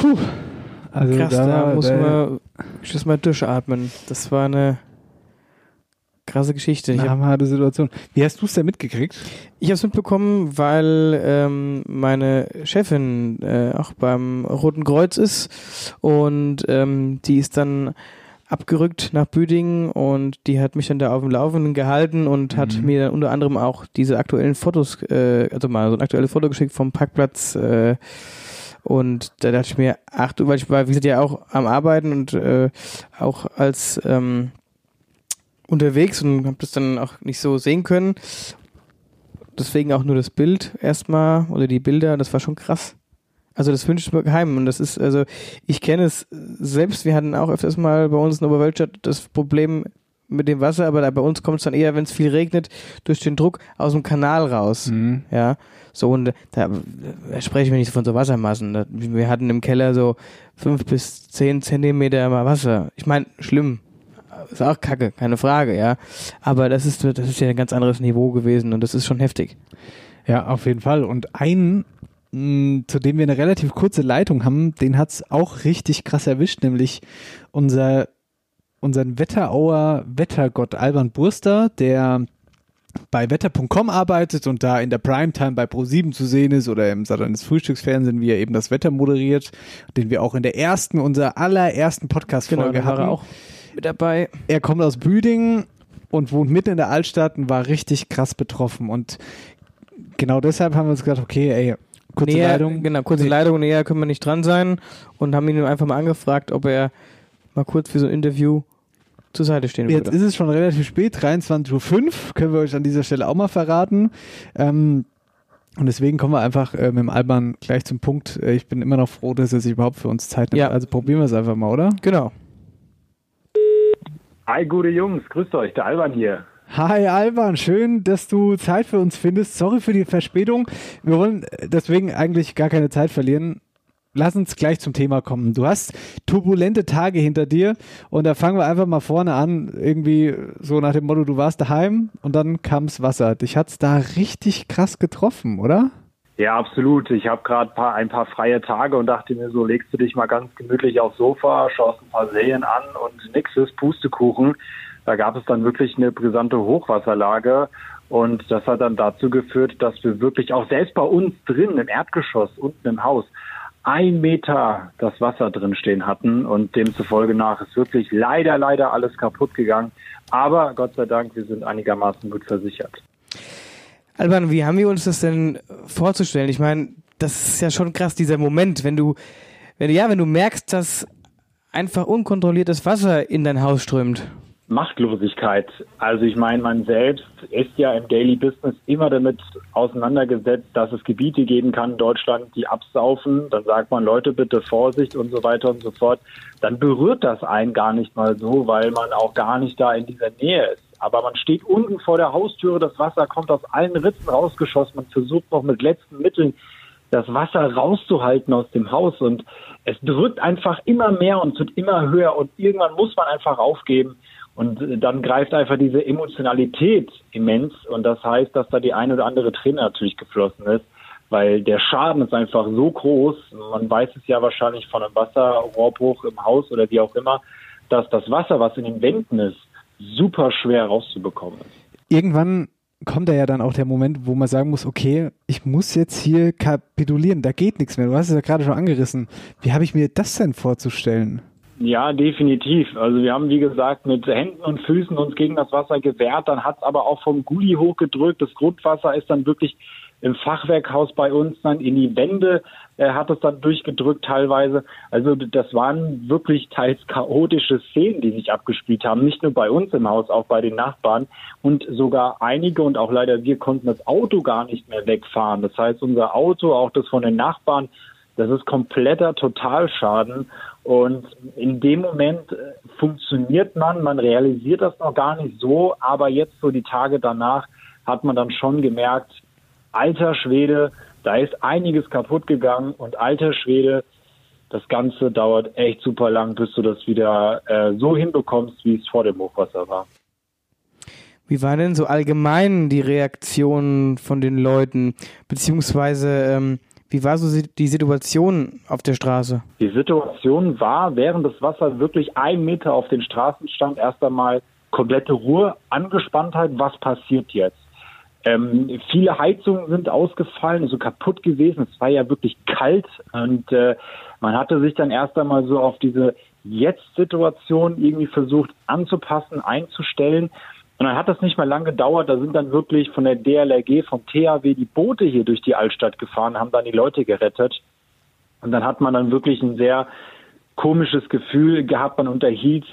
B: Puh.
A: Also
B: Krass,
A: da
B: da, muss
A: da-
B: man muss mal durchatmen. Das war eine krasse Geschichte. Ich
A: Eine
B: habe
A: harte Situation. Wie hast du es denn mitgekriegt?
B: ich es mitbekommen, weil ähm, meine Chefin äh, auch beim Roten Kreuz ist und ähm, die ist dann abgerückt nach Büdingen und die hat mich dann da auf dem Laufenden gehalten und hat
A: Mhm.
B: mir dann unter anderem auch diese aktuellen Fotos, äh, also mal so ein aktuelles Foto geschickt vom Parkplatz äh, und da dachte ich mir, ach du, weil ich war, wie gesagt, ja auch am Arbeiten und äh, auch als ähm, unterwegs und habe das dann auch nicht so sehen können. Deswegen auch nur das Bild erstmal oder die Bilder, das war schon krass. Also das wünsche ich mir geheim und das ist, also ich kenne es selbst, wir hatten auch öfters mal bei uns in Oberwölstadt das Problem mit dem Wasser, aber da bei uns kommt es dann eher, wenn es viel regnet, durch den Druck aus dem Kanal raus. Ja, so und da, da sprechen wir nicht von so Wassermassen. Wir hatten im Keller so fünf bis zehn Zentimeter mal Wasser. Ich meine, schlimm. Ist auch kacke, keine Frage, ja. Aber das ist, das ist ja ein ganz anderes Niveau gewesen und das ist schon heftig.
A: Ja, auf jeden Fall. Und einen, mh, zu dem wir eine relativ kurze Leitung haben, den hat's auch richtig krass erwischt, nämlich unser, unseren Wetterauer Wettergott Alban Burster, der bei wetter.com arbeitet und da in der Primetime bei Pro7 zu sehen ist oder im Satanis Frühstücksfernsehen, wie er eben das Wetter moderiert, den wir auch in der ersten, unserer allerersten Podcast-Folge
B: Genau,
A: hatten.
B: auch mit dabei.
A: Er kommt aus Büdingen und wohnt mitten in der Altstadt und war richtig krass betroffen. Und genau deshalb haben wir uns gedacht, okay, ey, kurze
B: näher,
A: Leitung.
B: Genau, kurze
A: Nee.
B: Leitung, näher können wir nicht dran sein und haben ihn einfach mal angefragt, ob er mal kurz für so ein Interview zur Seite stehen
A: Jetzt
B: würde.
A: ist es schon relativ spät, 23.05 Uhr, können wir euch an dieser Stelle auch mal verraten. Ähm, und deswegen kommen wir einfach äh, mit dem Alban gleich zum Punkt. Äh, ich bin immer noch froh, dass er sich überhaupt für uns Zeit nimmt.
B: Ja.
A: Also probieren wir es einfach mal, oder?
B: Genau.
O: Hi, gute Jungs, grüßt euch, der Alban hier.
A: Hi Alban, schön, dass du Zeit für uns findest. Sorry für die Verspätung. Wir wollen deswegen eigentlich gar keine Zeit verlieren. Lass uns gleich zum Thema kommen. Du hast turbulente Tage hinter dir und da fangen wir einfach mal vorne an, irgendwie so nach dem Motto, du warst daheim und dann kam's Wasser. Dich hat's da richtig krass getroffen, oder?
O: Ja, absolut. Ich habe gerade paar, ein paar freie Tage und dachte mir so, legst du dich mal ganz gemütlich aufs Sofa, schaust ein paar Serien an und nix ist Pustekuchen. Da gab es dann wirklich eine brisante Hochwasserlage und das hat dann dazu geführt, dass wir wirklich auch selbst bei uns drin im Erdgeschoss unten im Haus ein Meter das Wasser drin stehen hatten und demzufolge nach ist wirklich leider, leider alles kaputt gegangen. Aber Gott sei Dank, wir sind einigermaßen gut versichert.
B: Alban, wie haben wir uns das denn vorzustellen? Ich meine, das ist ja schon krass, dieser Moment, wenn du, wenn du, ja, wenn du merkst, dass einfach unkontrolliertes Wasser in dein Haus strömt.
O: Machtlosigkeit. Also ich meine, man selbst ist ja im Daily Business immer damit auseinandergesetzt, dass es Gebiete geben kann in Deutschland, die absaufen. Dann sagt man, Leute, bitte Vorsicht und so weiter und so fort. Dann berührt das einen gar nicht mal so, weil man auch gar nicht da in dieser Nähe ist. Aber man steht unten vor der Haustüre, das Wasser kommt aus allen Ritzen rausgeschossen, man versucht noch mit letzten Mitteln das Wasser rauszuhalten aus dem Haus. Und es drückt einfach immer mehr und wird immer höher. Und irgendwann muss man einfach aufgeben. Und dann greift einfach diese Emotionalität immens. Und das heißt, dass da die eine oder andere Träne natürlich geflossen ist, weil der Schaden ist einfach so groß. Man weiß es ja wahrscheinlich von einem Wasserrohrbruch im Haus oder wie auch immer, dass das Wasser, was in den Wänden ist, super schwer rauszubekommen ist.
A: Irgendwann kommt da ja dann auch der Moment, wo man sagen muss, okay, ich muss jetzt hier kapitulieren, da geht nichts mehr. Du hast es ja gerade schon angerissen. Wie habe ich mir das denn vorzustellen?
O: Ja, definitiv. Also wir haben, wie gesagt, mit Händen und Füßen uns gegen das Wasser gewehrt. Dann hat es aber auch vom Gully hochgedrückt. Das Grundwasser ist dann wirklich im Fachwerkhaus bei uns dann in die Wände äh, hat es dann durchgedrückt teilweise. Also das waren wirklich teils chaotische Szenen, die sich abgespielt haben. Nicht nur bei uns im Haus, auch bei den Nachbarn. Und sogar einige und auch leider wir konnten das Auto gar nicht mehr wegfahren. Das heißt, unser Auto, auch das von den Nachbarn, das ist kompletter Totalschaden. Und in dem Moment äh, funktioniert man, man realisiert das noch gar nicht so, aber jetzt so die Tage danach hat man dann schon gemerkt, alter Schwede, da ist einiges kaputt gegangen und alter Schwede, das Ganze dauert echt super lang, bis du das wieder äh, so hinbekommst, wie es vor dem Hochwasser war.
B: Wie war denn so allgemein die Reaktion von den Leuten, beziehungsweise ähm, wie war so die Situation auf der Straße?
O: Die Situation war, während das Wasser wirklich ein Meter auf den Straßen stand, erst einmal komplette Ruhe, Angespanntheit, was passiert jetzt? Ähm, viele Heizungen sind ausgefallen, also kaputt gewesen. Es war ja wirklich kalt und äh, man hatte sich dann erst einmal so auf diese Jetzt-Situation irgendwie versucht anzupassen, einzustellen. Und dann hat das nicht mehr lange gedauert. Da sind dann wirklich von der DLRG, vom THW die Boote hier durch die Altstadt gefahren, haben dann die Leute gerettet. Und dann hat man dann wirklich ein sehr komisches Gefühl gehabt. Man unterhielt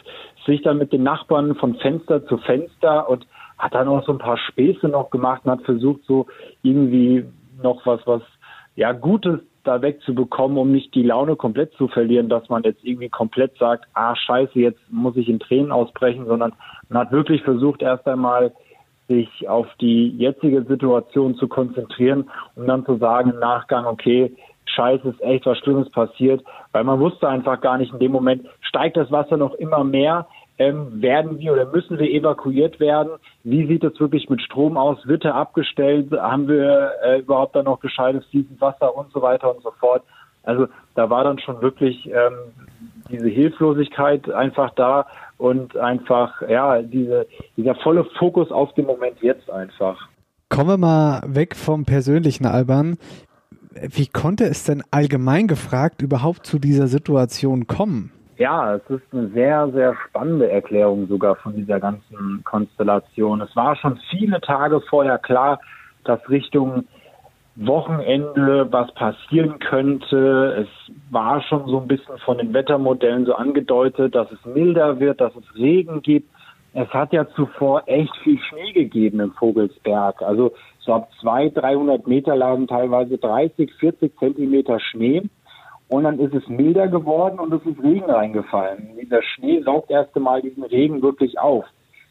O: sich dann mit den Nachbarn von Fenster zu Fenster und hat dann auch so ein paar Späße noch gemacht und hat versucht, so irgendwie noch was, was ja Gutes da wegzubekommen, um nicht die Laune komplett zu verlieren, dass man jetzt irgendwie komplett sagt, ah scheiße, jetzt muss ich in Tränen ausbrechen, sondern man hat wirklich versucht, erst einmal sich auf die jetzige Situation zu konzentrieren und dann zu sagen im Nachgang, okay, scheiße, ist echt was Schlimmes passiert, weil man wusste einfach gar nicht in dem Moment, steigt das Wasser noch immer mehr, ähm, werden wir oder müssen wir evakuiert werden? Wie sieht es wirklich mit Strom aus? Wird er abgestellt? Haben wir äh, überhaupt dann noch gescheites fließendes Wasser und so weiter und so fort? Also da war dann schon wirklich ähm, diese Hilflosigkeit einfach da und einfach, ja, diese, dieser volle Fokus auf den Moment jetzt einfach.
A: Kommen wir mal weg vom persönlichen Alban. Wie konnte es denn allgemein gefragt überhaupt zu dieser Situation kommen?
O: Ja, es ist eine sehr, sehr spannende Erklärung sogar von dieser ganzen Konstellation. Es war schon viele Tage vorher klar, dass Richtung Wochenende was passieren könnte. Es war schon so ein bisschen von den Wettermodellen so angedeutet, dass es milder wird, dass es Regen gibt. Es hat ja zuvor echt viel Schnee gegeben im Vogelsberg. Also so ab 200, 300 Meter lagen teilweise 30, 40 Zentimeter Schnee. Und dann ist es milder geworden und es ist Regen reingefallen. Dieser Schnee saugt erst einmal diesen Regen wirklich auf.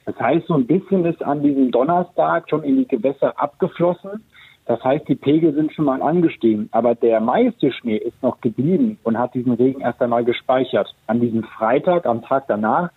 O: Das heißt, so ein bisschen ist an diesem Donnerstag schon in die Gewässer abgeflossen. Das heißt, die Pegel sind schon mal angestiegen. Aber der meiste Schnee ist noch geblieben und hat diesen Regen erst einmal gespeichert. An diesem Freitag, am Tag danach,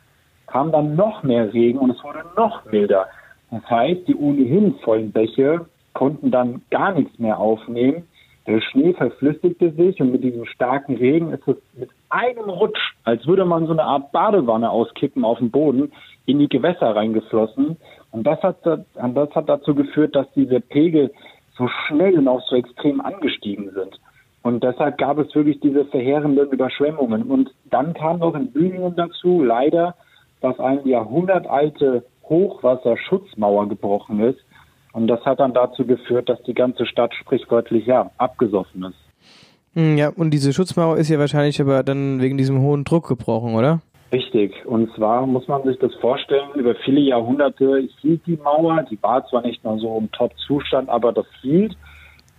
O: kam dann noch mehr Regen und es wurde noch milder. Das heißt, die ohnehin vollen Bäche konnten dann gar nichts mehr aufnehmen. Der Schnee verflüssigte sich und mit diesem starken Regen ist es mit einem Rutsch, als würde man so eine Art Badewanne auskippen auf dem Boden, in die Gewässer reingeflossen. Und das hat, das hat dazu geführt, dass diese Pegel so schnell und auch so extrem angestiegen sind. Und deshalb gab es wirklich diese verheerenden Überschwemmungen. Und dann kam noch in Bühningen dazu, leider, dass eine jahrhundertalte Hochwasserschutzmauer gebrochen ist und das hat dann dazu geführt, dass die ganze Stadt sprichwörtlich ja abgesoffen ist.
B: Hm, ja, und diese Schutzmauer ist ja wahrscheinlich aber dann wegen diesem hohen Druck gebrochen, oder?
O: Richtig. Und zwar muss man sich das vorstellen, über viele Jahrhunderte hielt die Mauer, die war zwar nicht mehr so im Top-Zustand, aber das hielt.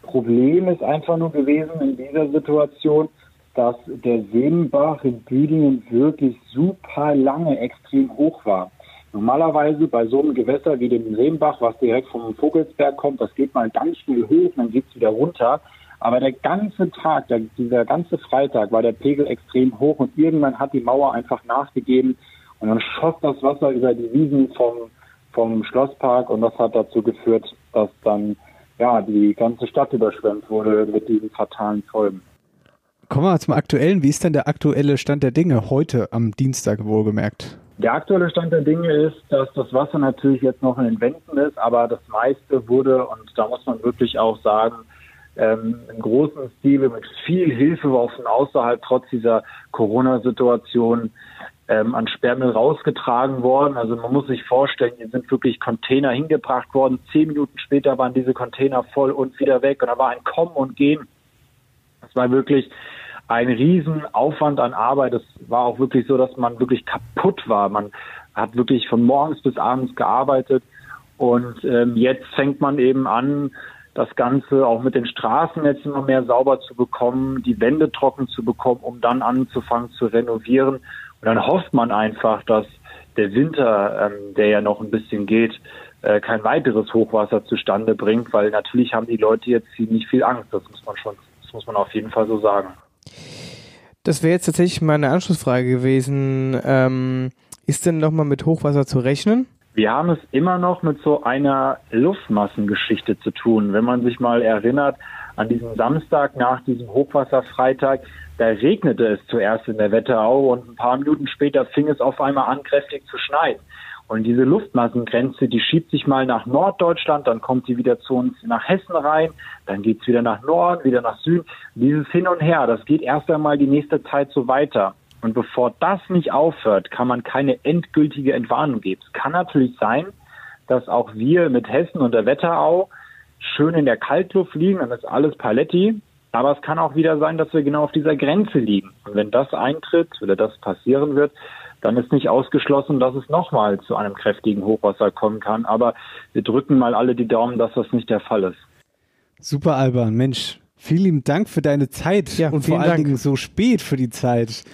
O: Problem ist einfach nur gewesen in dieser Situation, dass der Seenbach in Büdingen wirklich super lange extrem hoch war. Normalerweise bei so einem Gewässer wie dem Rehmbach, was direkt vom Vogelsberg kommt, das geht mal ganz schnell hoch, dann geht's wieder runter. Aber der ganze Tag, der, dieser ganze Freitag war der Pegel extrem hoch und irgendwann hat die Mauer einfach nachgegeben Und dann schoss das Wasser über die Wiesen vom, vom Schlosspark und das hat dazu geführt, dass dann ja die ganze Stadt überschwemmt wurde mit diesen fatalen Folgen.
A: Kommen wir mal zum Aktuellen. Wie ist denn der aktuelle Stand der Dinge heute am Dienstag wohlgemerkt?
O: Der aktuelle Stand der Dinge ist, dass das Wasser natürlich jetzt noch in den Wänden ist, aber das meiste wurde, und da muss man wirklich auch sagen, ähm, im großen Stile mit viel Hilfe von außerhalb trotz dieser Corona-Situation ähm, an Sperrmüll rausgetragen worden. Also man muss sich vorstellen, hier sind wirklich Container hingebracht worden. Zehn Minuten später waren diese Container voll und wieder weg und da war ein Kommen und Gehen. Das war wirklich ein Riesenaufwand an Arbeit. Es war auch wirklich so, dass man wirklich kaputt war. Man hat wirklich von morgens bis abends gearbeitet und ähm, jetzt fängt man eben an, das Ganze auch mit den Straßen jetzt immer mehr sauber zu bekommen, die Wände trocken zu bekommen, um dann anzufangen zu renovieren. Und dann hofft man einfach, dass der Winter, ähm, der ja noch ein bisschen geht, äh, kein weiteres Hochwasser zustande bringt, weil natürlich haben die Leute jetzt ziemlich viel Angst. Das muss man schon, das muss man auf jeden Fall so sagen.
B: Das wäre jetzt tatsächlich meine Anschlussfrage gewesen. Ähm, ist denn nochmal mit Hochwasser zu rechnen?
O: Wir haben es immer noch mit so einer Luftmassengeschichte zu tun. Wenn man sich mal erinnert an diesen Samstag nach diesem Hochwasserfreitag, da regnete es zuerst in der Wetterau und ein paar Minuten später fing es auf einmal an, kräftig zu schneien. Und diese Luftmassengrenze, die schiebt sich mal nach Norddeutschland, dann kommt sie wieder zu uns nach Hessen rein, dann geht's wieder nach Norden, wieder nach Süden. Dieses Hin und Her, das geht erst einmal die nächste Zeit so weiter. Und bevor das nicht aufhört, kann man keine endgültige Entwarnung geben. Es kann natürlich sein, dass auch wir mit Hessen und der Wetterau schön in der Kaltluft liegen, dann ist alles Paletti. Aber es kann auch wieder sein, dass wir genau auf dieser Grenze liegen. Und wenn das eintritt oder das passieren wird, dann ist nicht ausgeschlossen, dass es nochmal zu einem kräftigen Hochwasser kommen kann. Aber wir drücken mal alle die Daumen, dass das nicht der Fall ist.
A: Super, Alban. Mensch, vielen lieben Dank für deine Zeit
B: Ja,
A: und vor
B: vielen
A: allen
B: Dank.
A: Dingen so spät für die Zeit.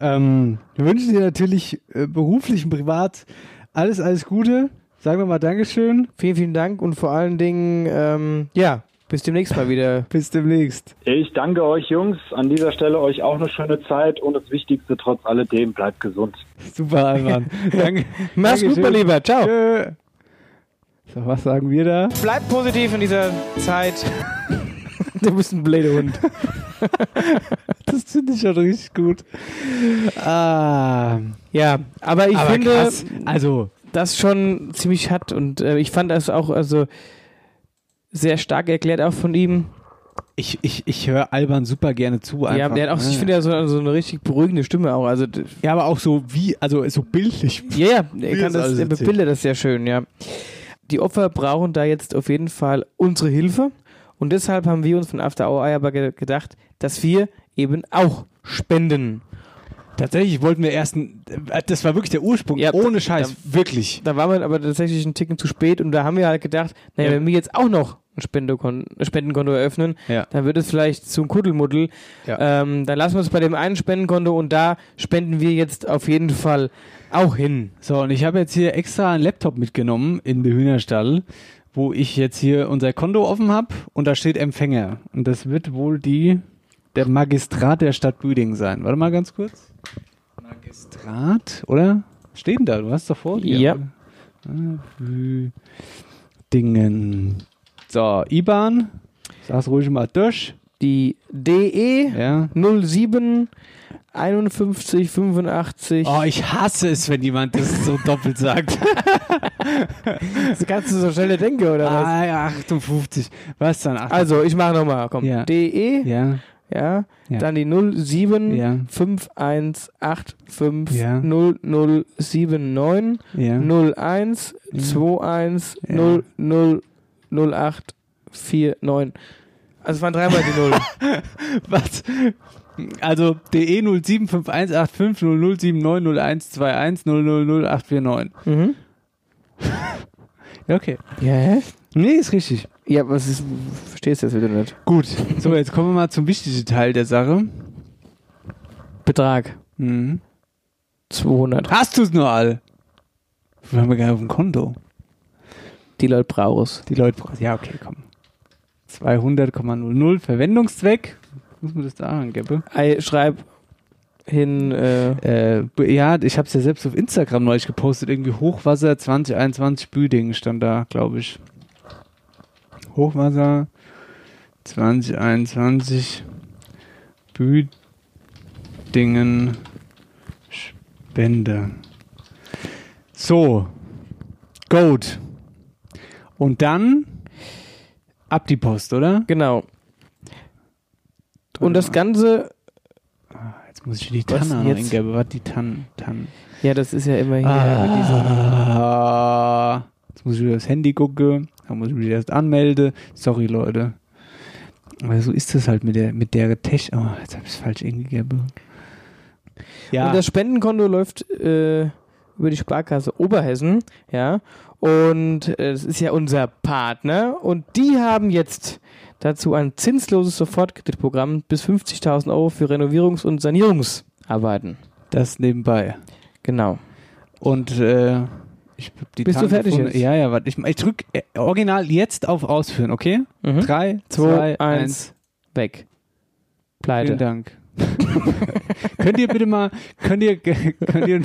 A: Ähm, wir wünschen dir natürlich äh, beruflich und privat alles, alles Gute. Sagen wir mal Dankeschön.
B: Vielen, vielen Dank und vor allen Dingen, ähm, ja, bis demnächst mal wieder.
A: Bis demnächst.
O: Ich danke euch Jungs. An dieser Stelle euch auch eine schöne Zeit und das Wichtigste trotz alledem, bleibt gesund.
A: Super, Alban. Danke.
B: Mach's gut, mein Lieber. Ciao.
A: Tschö. So, was sagen wir da?
B: Bleib positiv in dieser Zeit. du bist ein blöder Hund.
A: Das finde ich schon richtig gut. Ah.
B: Ja, aber ich
A: Aber
B: finde,
A: krass. Also,
B: das schon ziemlich hat und äh, ich fand das auch also sehr stark erklärt auch von ihm.
A: ich, ich, ich höre Alban super gerne zu. Einfach,
B: ja, der hat auch, ich
A: ne?
B: finde ja so, so eine richtig beruhigende Stimme auch. Also
A: Ja, aber auch so wie, also so bildlich.
B: ja, ja, er kann
A: das
B: er
A: erzählt.
B: bebildert das sehr schön, ja. Die Opfer brauchen da jetzt auf jeden Fall unsere Hilfe und deshalb haben wir uns von After Hour aber ge gedacht, dass wir eben auch spenden.
A: Tatsächlich wollten wir erst, ein, äh, das war wirklich der Ursprung,
B: Ja,
A: ohne Scheiß,
B: da-
A: wirklich.
B: Da waren wir aber tatsächlich einen Ticken zu spät und da haben wir halt gedacht, naja,
A: Ja.
B: wenn wir jetzt auch noch ein Spendekon ein Spendenkonto eröffnen,
A: Ja.
B: dann wird es vielleicht zum Kuddelmuddel. Ähm, dann lassen wir es bei dem einen Spendenkonto und da spenden wir jetzt auf jeden Fall auch hin.
A: So, und ich habe jetzt hier extra einen Laptop mitgenommen in den Hühnerstall, wo ich jetzt hier unser Konto offen habe und da steht Empfänger. Und das wird wohl die, der Magistrat der Stadt Büdingen sein. Warte mal ganz kurz. Magistrat, oder? Steht denn da? Du hast doch vor dir.
B: Ja.
A: Ah, Büdingen. So, IBAN. Sag's ruhig mal durch.
B: Die DE
A: Ja.
B: 07 51 85.
A: Oh, ich hasse es, wenn jemand das so doppelt sagt.
B: Das kannst du so schnell denken, oder was?
A: ah, ja, 58. Was dann? 58?
B: Also, ich mache nochmal, komm.
A: Ja.
B: DE,
A: ja.
B: Ja,
A: Ja.
B: dann die 07
A: Ja.
B: 5185
A: Ja.
B: 0079
A: Ja.
B: 01 21 0 0 08 49. Also es waren dreimal die Null.
A: Was? Also DE 07518500790121000849.
B: mhm.
A: Ja, okay.
B: Ja, hä?
A: Nee, ist richtig.
B: Ja, was ist, verstehst du das wieder nicht?
A: Gut. So, jetzt kommen wir mal zum wichtigen Teil der Sache.
B: Betrag.
A: Mhm.
B: 200.
A: Hast du es nur all? Wir haben wir gar nicht auf dem Konto.
B: Die Leute brauchen es.
A: Die Leute brauchen Ja, okay, komm. 200,00 Verwendungszweck. Muss man das da angeben?
B: Ei, schreib hin.
A: Äh, äh, ja, ich habe es ja selbst auf Instagram neulich gepostet. Irgendwie Hochwasser 2021 Büdingen stand da, glaube ich. Hochwasser 2021 Büdingen Spende. So, Goat. Und dann ab die Post, oder?
B: Genau. Und das Ganze.
A: Jetzt muss ich die Tanne eingeben. Was die Tannen? Tannen.
B: Ja, das ist ja immer hier.
A: Ah, jetzt muss ich wieder das Handy gucken. Da muss ich mich erst anmelden. Sorry, Leute. Aber so ist das halt mit der, mit der Tech. Oh, jetzt habe ich es falsch eingegeben.
B: Ja. Und das Spendenkonto läuft äh, über die Sparkasse Oberhessen, ja. Und äh, es ist ja unser Partner. Und die haben jetzt dazu ein zinsloses Sofortkreditprogramm bis 50.000 Euro für Renovierungs- und Sanierungsarbeiten.
A: Das nebenbei.
B: Genau.
A: Und äh, ich die
B: Bist
A: Tage
B: du fertig
A: gefunden.
B: jetzt?
A: Ja, ja, warte. Ich, ich drück äh, original jetzt auf Ausführen, okay?
B: Mhm.
A: Drei,
B: Zwei,
A: zwei,
B: eins,
A: eins.
B: weg. Pleite.
A: Vielen Dank. könnt ihr bitte mal, könnt ihr, könnt ihr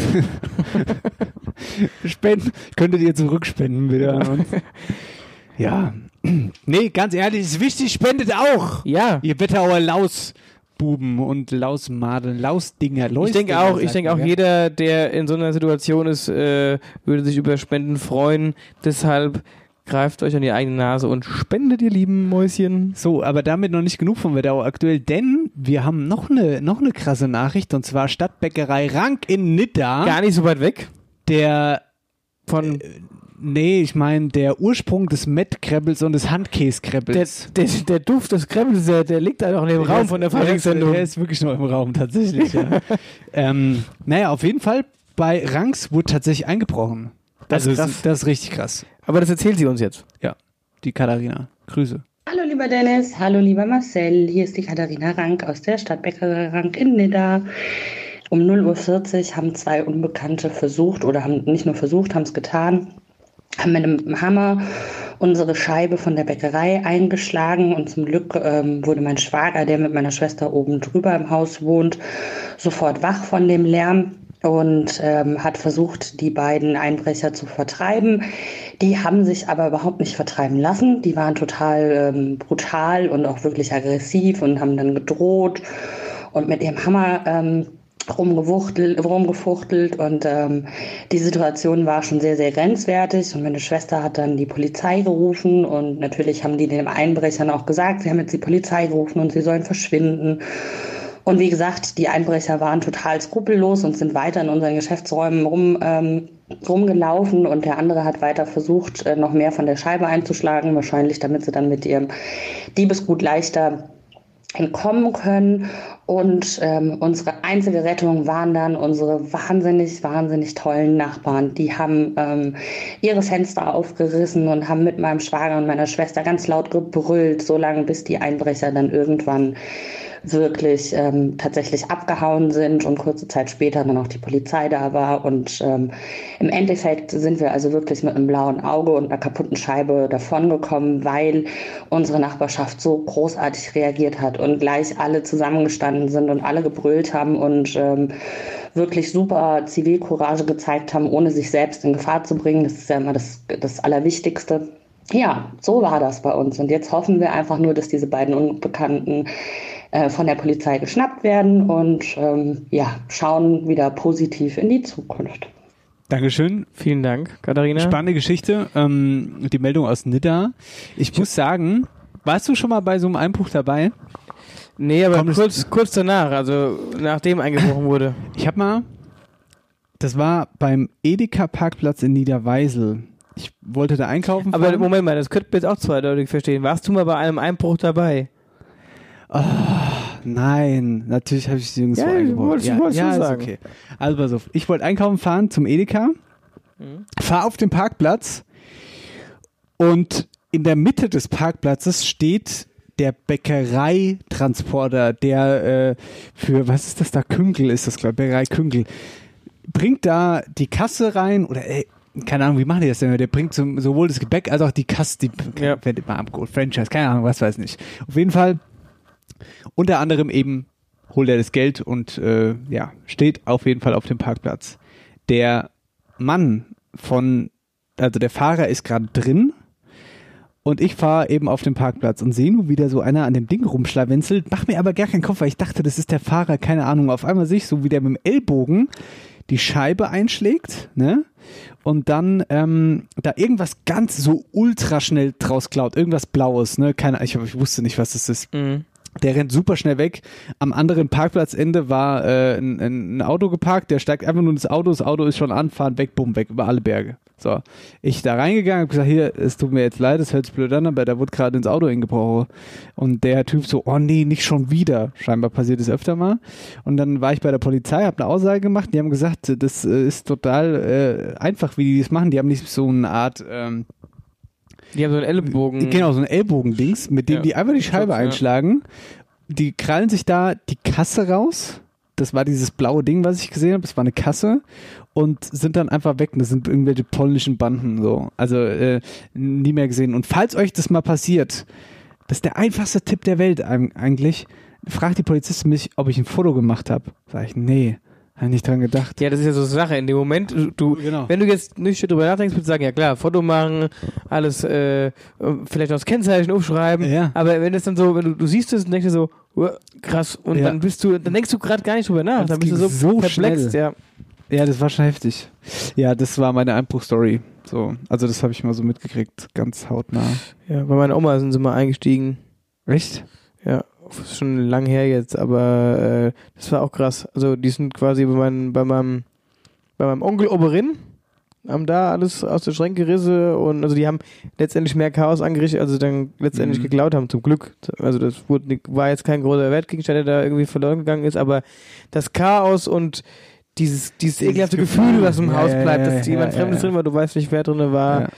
A: spenden, könntet ihr zurückspenden bitte an uns? Ja. Nee, ganz ehrlich, ist wichtig, spendet auch.
B: Ja.
A: Ihr Wetterauer Lausbuben und Lausmadeln, Lausdinger,
B: Ich denke auch, ich denke auch
A: ja.
B: jeder, der in so einer Situation ist, äh, würde sich über Spenden freuen. Deshalb greift euch an die eigene Nase und spendet, ihr lieben Mäuschen.
A: So, aber damit noch nicht genug vom Wetterau aktuell, denn wir haben noch eine noch eine krasse Nachricht und zwar Stadtbäckerei Rank in Nidda.
B: Gar nicht so weit weg.
A: Der
B: von
A: Nee, ich meine der Ursprung des Mettkrebbels und des
B: Der,
A: Handkäskrebbels.
B: der, der Duft des Kremls, der, der liegt da noch in dem Raum von der
A: Der ist,
B: Faschingssendung.
A: der ist wirklich noch im Raum, tatsächlich, ja. ähm, naja, auf jeden Fall, bei Ranks wurde tatsächlich eingebrochen.
B: Das
A: also,
B: ist
A: das ist richtig krass.
B: Aber das erzählt sie uns jetzt.
A: Ja, die Katharina. Grüße.
P: Hallo lieber Dennis, hallo lieber Marcel, hier ist die Katharina Rank aus der Stadtbäckerei Rank in Nidda. Um 0.40 Uhr haben zwei Unbekannte versucht oder haben nicht nur versucht, haben es getan, haben mit einem Hammer unsere Scheibe von der Bäckerei eingeschlagen und zum Glück ähm, wurde mein Schwager, der mit meiner Schwester oben drüber im Haus wohnt, sofort wach von dem Lärm und ähm, hat versucht, die beiden Einbrecher zu vertreiben. Die haben sich aber überhaupt nicht vertreiben lassen. Die waren total ähm, brutal und auch wirklich aggressiv und haben dann gedroht und mit ihrem Hammer ähm, rumgefuchtelt und ähm, die Situation war schon sehr, sehr grenzwertig und meine Schwester hat dann die Polizei gerufen und natürlich haben die den Einbrechern auch gesagt, sie haben jetzt die Polizei gerufen und sie sollen verschwinden. Und wie gesagt, die Einbrecher waren total skrupellos und sind weiter in unseren Geschäftsräumen rum, ähm, rumgelaufen und der andere hat weiter versucht, äh, noch mehr von der Scheibe einzuschlagen, wahrscheinlich damit sie dann mit ihrem Diebesgut leichter entkommen können. Und ähm, unsere einzige Rettung waren dann unsere wahnsinnig, wahnsinnig tollen Nachbarn. Die haben ähm, ihre Fenster aufgerissen und haben mit meinem Schwager und meiner Schwester ganz laut gebrüllt, so lange bis die Einbrecher dann irgendwann wirklich ähm, tatsächlich abgehauen sind und kurze Zeit später dann auch die Polizei da war. Und ähm, im Endeffekt sind wir also wirklich mit einem blauen Auge und einer kaputten Scheibe davongekommen, weil unsere Nachbarschaft so großartig reagiert hat und gleich alle zusammengestanden sind und alle gebrüllt haben und ähm, wirklich super Zivilcourage gezeigt haben, ohne sich selbst in Gefahr zu bringen. Das ist ja immer das, das Allerwichtigste. Ja, so war das bei uns. Und jetzt hoffen wir einfach nur, dass diese beiden Unbekannten äh, von der Polizei geschnappt werden und ähm, ja, schauen wieder positiv in die Zukunft.
A: Dankeschön.
B: Vielen Dank, Katharina.
A: Spannende Geschichte. Ähm, die Meldung aus Nidda. Ich muss sagen, warst du schon mal bei so einem Einbruch dabei?
B: Nee, aber
A: Komm,
B: kurz, kurz danach, also nachdem eingebrochen wurde.
A: Ich hab mal, das war beim Edeka-Parkplatz in Niederweisel. Ich wollte da einkaufen
B: Aber
A: fahren.
B: Moment mal, das könnte man jetzt auch zweideutig verstehen. Warst du mal bei einem Einbruch dabei?
A: Nein, natürlich habe ich sie nirgendwo
B: Ja,
A: eingebaut.
B: wollte ich-
A: ja,
B: wollte
A: ja,
B: schon
A: ist
B: sagen.
A: okay. Also pass auf, ich wollte einkaufen fahren zum Edeka,
B: Mhm.
A: fahr auf den Parkplatz und in der Mitte des Parkplatzes steht der Bäckereitransporter, der äh, für, was ist das da, Künkel ist das, glaube ich, Bäckerei Künkel, bringt da die Kasse rein oder ey, keine Ahnung, wie machen die das denn? Der bringt zum, sowohl das Gebäck als auch die Kasse, die
B: Ja.
A: wird immer abgeholt, Franchise, keine Ahnung, was weiß nicht. Auf jeden Fall unter anderem eben holt er das Geld und äh, ja, steht auf jeden Fall auf dem Parkplatz. Der Mann von, also der Fahrer ist gerade drin und ich fahre eben auf dem Parkplatz und sehe nur wieder so einer an dem Ding rumschlawenzelt, mach mir aber gar keinen Kopf, weil ich dachte, das ist der Fahrer, keine Ahnung. Auf einmal sehe ich so, wie der mit dem Ellbogen die Scheibe einschlägt, ne? Und dann ähm, da irgendwas ganz so ultra schnell draus klaut, irgendwas Blaues, ne? Keine, ich, ich wusste nicht, was das ist. Der rennt super schnell weg. Am anderen Parkplatzende war äh, ein, ein Auto geparkt, der steigt einfach nur ins Auto, das Auto ist schon anfahren, weg, bumm, weg, über alle Berge. So, ich da reingegangen, hab gesagt, hier, es tut mir jetzt leid, es hört sich blöd an, aber da wurde gerade ins Auto eingebrochen. Und der Typ so, oh nee, nicht schon wieder. Scheinbar passiert es öfter mal. Und dann war ich bei der Polizei, habe eine Aussage gemacht, die haben gesagt, das äh, ist total äh, einfach, wie die das machen. Die haben nicht so eine Art, ähm,
B: Die haben so einen Ellenbogen.
A: Genau, so ein Ellbogendings, mit dem
B: Ja.
A: die einfach die Scheibe
B: Ja.
A: einschlagen. Die krallen sich da die Kasse raus. Das war dieses blaue Ding, was ich gesehen habe. Das war eine Kasse. Und sind dann einfach weg. Das sind irgendwelche polnischen Banden. so. Also äh, nie mehr gesehen. Und falls euch das mal passiert, das ist der einfachste Tipp der Welt eig- eigentlich. Fragt die Polizistin mich, ob ich ein Foto gemacht habe. Sag ich, nee. Habe nicht dran gedacht.
B: Ja, das ist ja so eine Sache. In dem Moment, du, du wenn du jetzt nicht drüber nachdenkst, würdest du sagen, ja klar, Foto machen, alles, äh, vielleicht auch das Kennzeichen aufschreiben.
A: Ja.
B: Aber wenn das dann so, wenn du, du siehst es und denkst dir so, "Uah, krass, und
A: Ja.
B: dann bist du, dann denkst du gerade gar nicht drüber nach.
A: Das
B: dann bist du so,
A: so
B: perplex,
A: schnell.
B: ja.
A: Ja, das war schon heftig. Ja, das war meine Einbruchstory. So, also das habe ich mal so mitgekriegt, ganz hautnah.
B: Ja, bei meiner Oma sind sie mal eingestiegen.
A: Echt?
B: Ja, schon lang her jetzt, aber äh, das war auch krass. Also die sind quasi bei, meinem bei meinem bei meinem Onkel Oberin haben da alles aus der Schränke gerissen und also die haben letztendlich mehr Chaos angerichtet, als sie dann letztendlich
A: Mhm.
B: geklaut haben, zum Glück. Also das wurde, war jetzt kein großer Wertgegenstand, der da irgendwie verloren gegangen ist, aber das Chaos und dieses, dieses ekelhafte Gefühl, was im
A: Ja,
B: Haus bleibt,
A: ja,
B: dass
A: ja,
B: jemand Fremdes drin war, du weißt nicht, wer drin war.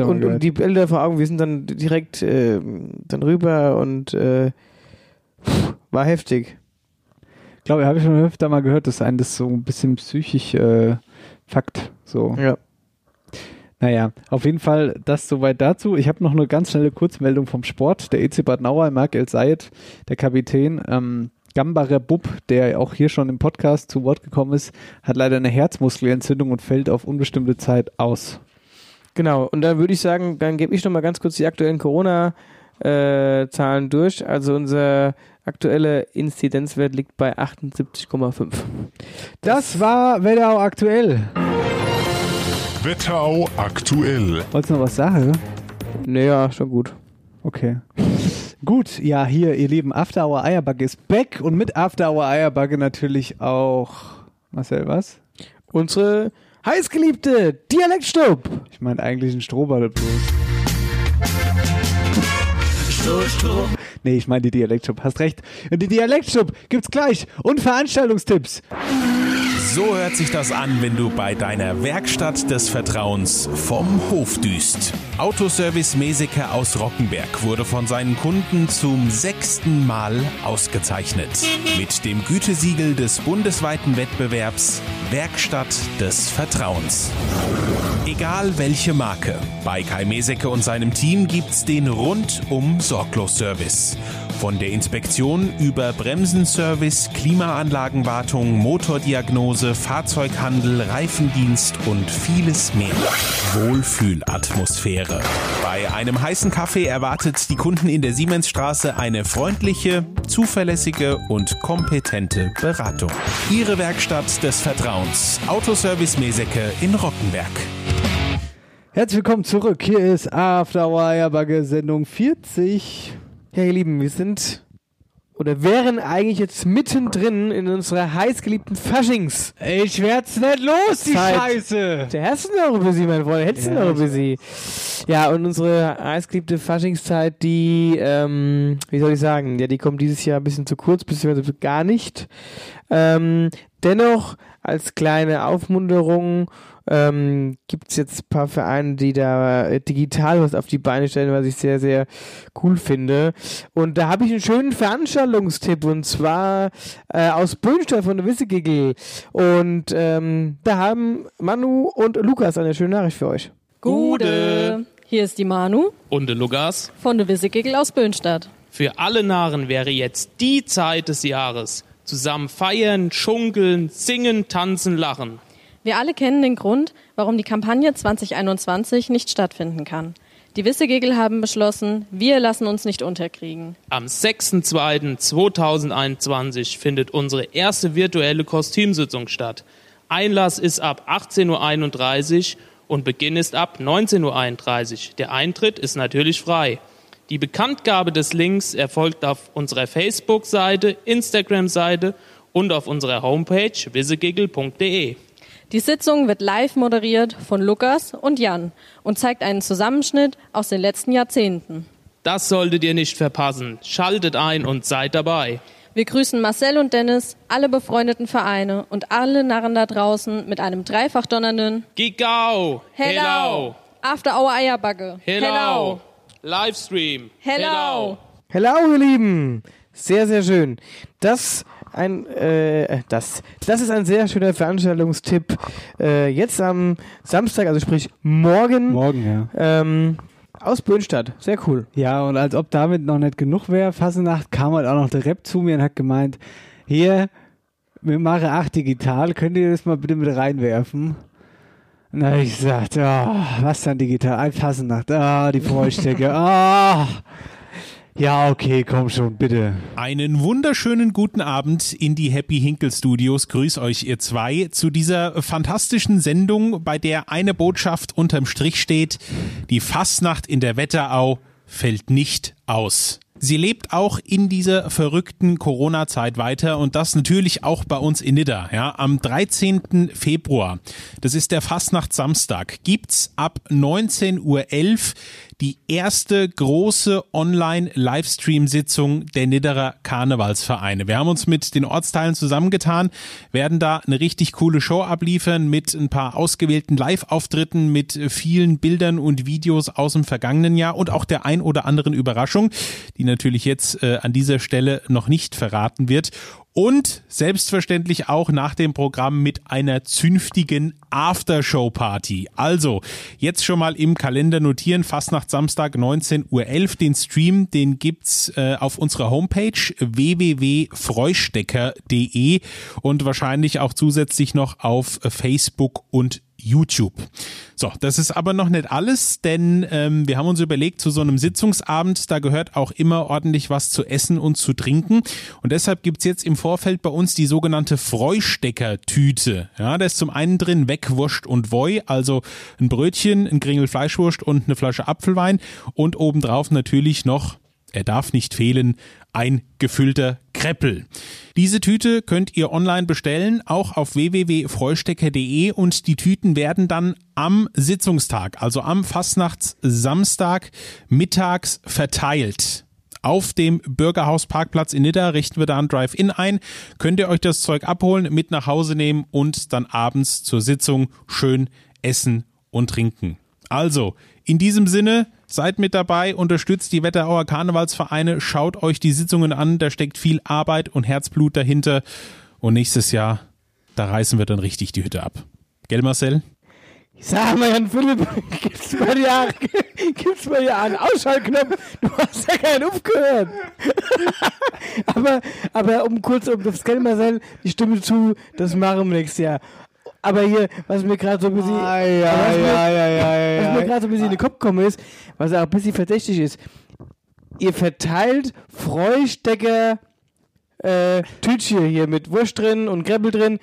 B: Und, und die Bilder vor Augen, wir sind dann direkt äh, dann rüber und äh, pff, war heftig.
A: Ich glaube, habe ich schon öfter mal gehört, dass einen das so ein bisschen psychisch äh, fuckt. So.
B: Ja.
A: Naja, auf jeden Fall das soweit dazu. Ich habe noch eine ganz schnelle Kurzmeldung vom Sport. Der EC Bad Nauer, Marc El Sayed, der Kapitän, ähm, Gambarer Bub, der auch hier schon im Podcast zu Wort gekommen ist, hat leider eine Herzmuskelentzündung und fällt auf unbestimmte Zeit aus.
B: Genau, und dann würde ich sagen, dann gebe ich noch mal ganz kurz die aktuellen Corona-Zahlen durch. Also unser aktueller Inzidenzwert liegt bei 78,5.
A: Das war Wetterau aktuell.
H: Wetterau aktuell.
A: Wolltest du noch was sagen?
B: Naja, schon gut.
A: Okay. Gut, ja, hier, ihr lieben After Hour Eierbacke ist back und mit After Hour Eierbacke natürlich auch. Marcel, was?
B: Unsere heißgeliebte Dialektstub.
A: Ich meine eigentlich ein Strohball bloß. Nee, ich meine die Dialektstub. Hast recht. Die Dialektstub gibt's gleich. Und Veranstaltungstipps.
C: So hört sich das an, wenn du bei deiner Werkstatt des Vertrauens vom Hof düst. Autoservice Meseke aus Rockenberg wurde von seinen Kunden zum sechsten Mal ausgezeichnet. Mit dem Gütesiegel des bundesweiten Wettbewerbs Werkstatt des Vertrauens. Egal welche Marke, bei Kai Meseke und seinem Team gibt's den rundum Sorglos-Service. Von der Inspektion über Bremsenservice, Klimaanlagenwartung, Motordiagnose, Fahrzeughandel, Reifendienst und vieles mehr. Wohlfühlatmosphäre. Bei einem heißen Kaffee erwartet die Kunden in der Siemensstraße eine freundliche, zuverlässige und kompetente Beratung. Ihre Werkstatt des Vertrauens. Autoservice Meseke in Rockenberg.
A: Herzlich willkommen zurück. Hier ist After Hour Eierbacke Sendung 40.
B: Ja, ihr Lieben, wir sind oder wären eigentlich jetzt mittendrin in unserer heißgeliebten Faschings.
A: Ich werd's nicht los, die
B: Zeit.
A: Scheiße.
B: Der hast du noch über sie, mein Freund. Hättest du
A: Ja,
B: noch über sie. Ja, und unsere heißgeliebte Faschingszeit, die, ähm, wie soll ich sagen, ja, die kommt dieses Jahr ein bisschen zu kurz, beziehungsweise gar nicht. Ähm, dennoch, als kleine Aufmunterung, ähm, gibt es jetzt ein paar Vereine, die da äh, digital was auf die Beine stellen, was ich sehr, sehr cool finde. Und da habe ich einen schönen Veranstaltungstipp und zwar äh, aus Böhnstadt von der Wissegigel. Und ähm, da haben Manu und Lukas eine schöne Nachricht für euch.
Q: Gude! Hier ist die Manu
R: Und der Lukas.
Q: von der Wissegigel aus Böhnstadt.
R: Für alle Narren wäre jetzt die Zeit des Jahres. Zusammen feiern, schunkeln, singen, tanzen, lachen.
Q: Wir alle kennen den Grund, warum die Kampagne 2021 nicht stattfinden kann. Die Wissegegel haben beschlossen, wir lassen uns nicht unterkriegen.
R: Am 6.2.2021 findet unsere erste virtuelle Kostümsitzung statt. Einlass ist ab 18.31 Uhr und Beginn ist ab 19.31 Uhr. Der Eintritt ist natürlich frei. Die Bekanntgabe des Links erfolgt auf unserer Facebook-Seite, Instagram-Seite und auf unserer Homepage wissegigel.de.
Q: Die Sitzung wird live moderiert von Lukas und Jan und zeigt einen Zusammenschnitt aus den letzten Jahrzehnten.
R: Das solltet ihr nicht verpassen. Schaltet ein und seid dabei.
Q: Wir grüßen Marcel und Dennis, alle befreundeten Vereine und alle Narren da draußen mit einem dreifach donnernden
R: Gigau!
Q: Hello! After Hour Eierbacke.
R: Hello! Livestream!
Q: Hello!
B: Hello, ihr Lieben! Sehr, sehr schön. Das ein, äh, das, das ist ein sehr schöner Veranstaltungstipp. Äh, jetzt am Samstag, also sprich morgen.
A: Morgen, ja.
B: Ähm, aus Böhnstadt. Sehr cool.
A: Ja, und als ob damit noch nicht genug wäre, Fassenacht kam halt auch noch der Rap zu mir und hat gemeint, hier, wir machen acht digital, könnt ihr das mal bitte mit reinwerfen? Und da habe ich gesagt, oh, was dann digital? Ein Fassenacht, ah, oh, die Vorstecke, ah. Oh. Ja, okay, komm schon, bitte.
C: Einen wunderschönen guten Abend in die Happy Hinkel Studios. Grüß euch, ihr zwei, zu dieser fantastischen Sendung, bei der eine Botschaft unterm Strich steht. Die Fastnacht in der Wetterau fällt nicht aus. Sie lebt auch in dieser verrückten Corona-Zeit weiter und das natürlich auch bei uns in Nidda. Ja, am 13. Februar, das ist der Fastnacht Samstag, gibt's ab 19.11 Uhr die erste große Online-Livestream-Sitzung der Nidderer Karnevalsvereine. Wir haben uns mit den Ortsteilen zusammengetan, werden da eine richtig coole Show abliefern mit ein paar ausgewählten Live-Auftritten, mit vielen Bildern und Videos aus dem vergangenen Jahr und auch der ein oder anderen Überraschung, die natürlich jetzt äh, an dieser Stelle noch nicht verraten wird und selbstverständlich auch nach dem Programm mit einer zünftigen Aftershow-Party. Also, jetzt schon mal im Kalender notieren, fast nach Samstag 19.11 Uhr. Den Stream, den gibt's äh, auf unserer Homepage www.freustecker.de und wahrscheinlich auch zusätzlich noch auf Facebook und YouTube. So, das ist aber noch nicht alles, denn ähm, wir haben uns überlegt, zu so einem Sitzungsabend, da gehört auch immer ordentlich was zu essen und zu trinken. Und deshalb gibt's jetzt im Vorfeld bei uns die sogenannte Freustecker-Tüte. Ja, da ist zum einen drin Wegwurst und Woi, also ein Brötchen, ein Kringel Fleischwurst und eine Flasche Apfelwein und obendrauf natürlich noch er darf nicht fehlen, ein gefüllter Kreppel. Diese Tüte könnt ihr online bestellen, auch auf www.freustecker.de und die Tüten werden dann am Sitzungstag, also am Fastnachtssamstag mittags verteilt. Auf dem Bürgerhausparkplatz in Nidda richten wir da ein Drive-In ein. Könnt ihr euch das Zeug abholen, mit nach Hause nehmen und dann abends zur Sitzung schön essen und trinken. Also, in diesem Sinne, seid mit dabei, unterstützt die Wetterauer Karnevalsvereine, schaut euch die Sitzungen an, da steckt viel Arbeit und Herzblut dahinter. Und nächstes Jahr, da reißen wir dann richtig die Hütte ab. Gell, Marcel?
B: Sag mal, Jan Philipp, gibt's bei dir, gibt's bei dir einen Ausschaltknopf? Du hast ja keinen aufgehört. aber, aber um kurz um das Gell, Marcel, die Stimme zu, das machen wir nächstes Jahr aber hier, was mir gerade so ein bisschen,
A: ah, ja, was, ja, ja, ja,
B: was mir gerade so ein bisschen in den Kopf gekommen ist, was auch ein bisschen verdächtig ist, ihr verteilt Freustecker äh, Tütchen hier mit Wurst drin und Kreppel drin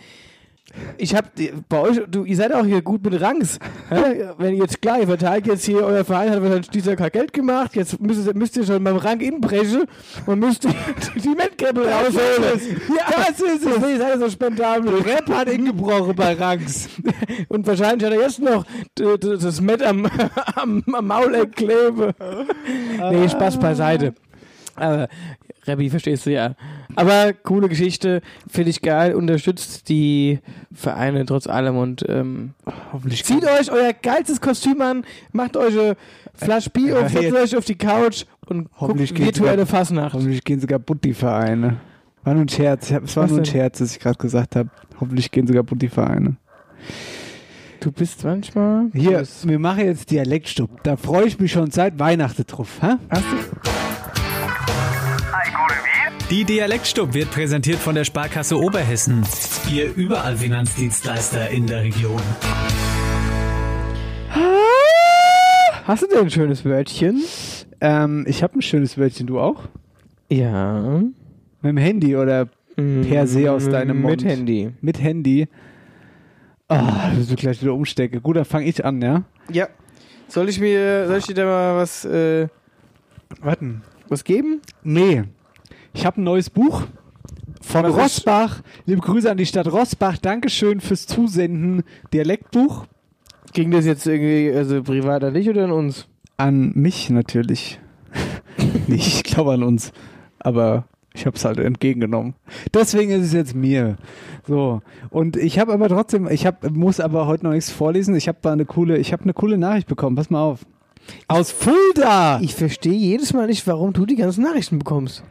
B: ich hab bei euch, du, ihr seid auch hier gut mit Rangs. Wenn ihr jetzt klar, ihr verteilt jetzt hier, euer Verein hat wahrscheinlich dieser Jahr Geld gemacht, jetzt müsst, müsst ihr schon beim Rang inbrechen und müsst die, Mettkäppel rausholen. Ja, das ist es. Ihr seid so spendabel.
A: Rap hat ingebrochen bei Rangs.
B: Und wahrscheinlich hat er jetzt noch das Met am, am, am Mauleck klebe. Nee, Spaß beiseite. Aber Rebbi, verstehst du ja. Aber coole Geschichte, finde ich geil, unterstützt die Vereine trotz allem und ähm, hoffentlich zieht euch euer geilstes Kostüm an, macht euch eine Flasche Bier und setzt euch auf die Couch und guckt virtuelle Fassnacht.
A: Hoffentlich gehen sogar Butti-Vereine. War nur ein Scherz, es war Was nur ein Scherz, dass ich gerade gesagt habe. Hoffentlich gehen sogar Butti-Vereine.
B: Du bist manchmal.
A: Hier, wir machen jetzt Dialektstub. Da freue ich mich schon seit Weihnachten drauf. Hä?
B: Hast du?
A: Die Dialektstub wird präsentiert von der Sparkasse Oberhessen. Ihr überall Finanzdienstleister in der Region.
B: Hast du denn ein schönes Wörtchen?
A: Ähm, ich habe ein schönes Wörtchen, du auch?
B: Ja.
A: Mit dem Handy oder per se aus deinem Mund?
B: Mit Handy.
A: Mit Handy. Ah, oh, du gleich wieder umstecke. Gut, dann fange ich an, ja?
B: Ja. Soll ich mir, soll ich dir da mal was, äh,
A: Warten.
B: was geben?
A: Nee. Ich habe ein neues Buch von
B: Was
A: Rossbach. Liebe Grüße an die Stadt Rossbach. Dankeschön fürs Zusenden. Dialektbuch.
B: Ging das jetzt irgendwie, also privat an dich oder an uns?
A: An mich natürlich. Nicht, ich glaube an uns. Aber ich habe es halt entgegengenommen. Deswegen ist es jetzt mir. So. Und ich habe aber trotzdem, ich hab, muss aber heute noch nichts vorlesen. Ich habe eine coole, ich habe eine coole Nachricht bekommen. Pass mal auf. Aus Fulda!
B: Ich verstehe jedes Mal nicht, warum du die ganzen Nachrichten bekommst.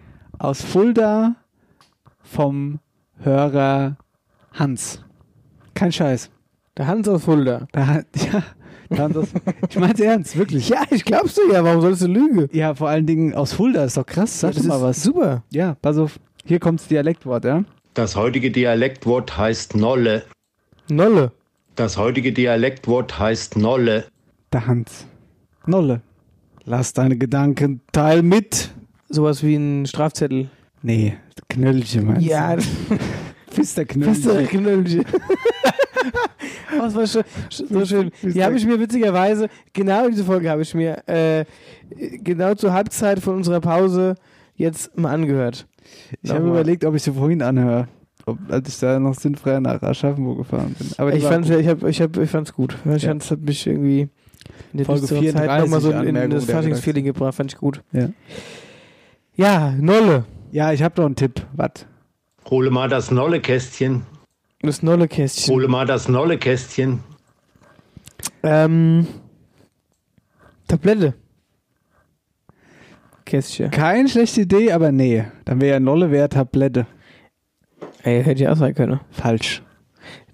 A: Aus Fulda vom Hörer Hans. Kein Scheiß.
B: Der Hans aus Fulda.
A: Der Han- ja, der Hans aus, ich mein's ernst, wirklich.
B: Ja, ich glaub's dir ja, warum sollst du lügen?
A: Ja, vor allen Dingen aus Fulda ist doch krass. Sag
B: Ja, das
A: doch mal
B: ist
A: was.
B: Super.
A: Ja, pass auf. Hier kommt's Dialektwort, ja?
S: Das heutige Dialektwort heißt Nolle.
B: Nolle.
S: Das heutige Dialektwort heißt Nolle.
A: Der Hans. Nolle. Lass deine Gedanken teil mit.
B: Sowas wie ein Strafzettel.
A: Nee, Knöllchen meinst
B: Ja,
A: du? Fisterknöllchen.
B: Fisterknöllchen. Oh, das war schon, so schön. Die habe ich mir witzigerweise, genau diese Folge habe ich mir äh, genau zur Halbzeit von unserer Pause jetzt mal angehört.
A: Ich habe überlegt, ob ich sie vorhin anhöre. Ob, als ich da noch sinnfrei nach Aschaffenburg gefahren bin. Aber
B: ich fand's,
A: gut.
B: ich hab, ich hab, ich fand's gut. Ich
A: Ja.
B: fand's, hat mich irgendwie in der
A: Folge
B: düsteren Zeit
A: 34
B: nochmal so in
A: Anmerkung
B: das Faschingsfeeling gebracht. Fand ich gut.
A: Ja.
B: Ja, Nolle.
A: Ja, ich habe noch einen Tipp. Was?
S: Hole mal das Nolle-Kästchen.
B: Das Nolle-Kästchen.
S: Hole mal das Nolle-Kästchen.
B: Ähm, Tablette. Kästchen.
A: Keine schlechte Idee, aber nee. Dann wäre ja Nolle wäre Tablette.
B: Ey, hätte ich auch sein können.
A: Falsch.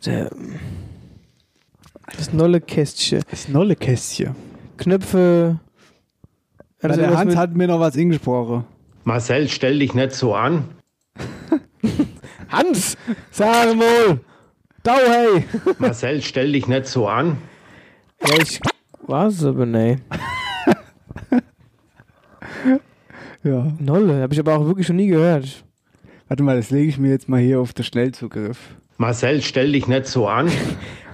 B: Das Nolle-Kästchen.
A: Das Nolle-Kästchen.
B: Knöpfe. Also
A: der Hans
B: mit-
A: hat mir noch was ingesprochen.
S: Marcel, stell dich nicht so an.
B: Hans, sag mal. Dau, hey.
S: Marcel, stell dich nicht so an.
B: Ja, ich weiß aber nicht.
A: Ja.
B: Nolle, habe ich aber auch wirklich schon nie gehört.
A: Warte mal, das lege ich mir jetzt mal hier auf den Schnellzugriff.
S: Marcel, stell dich nicht so an.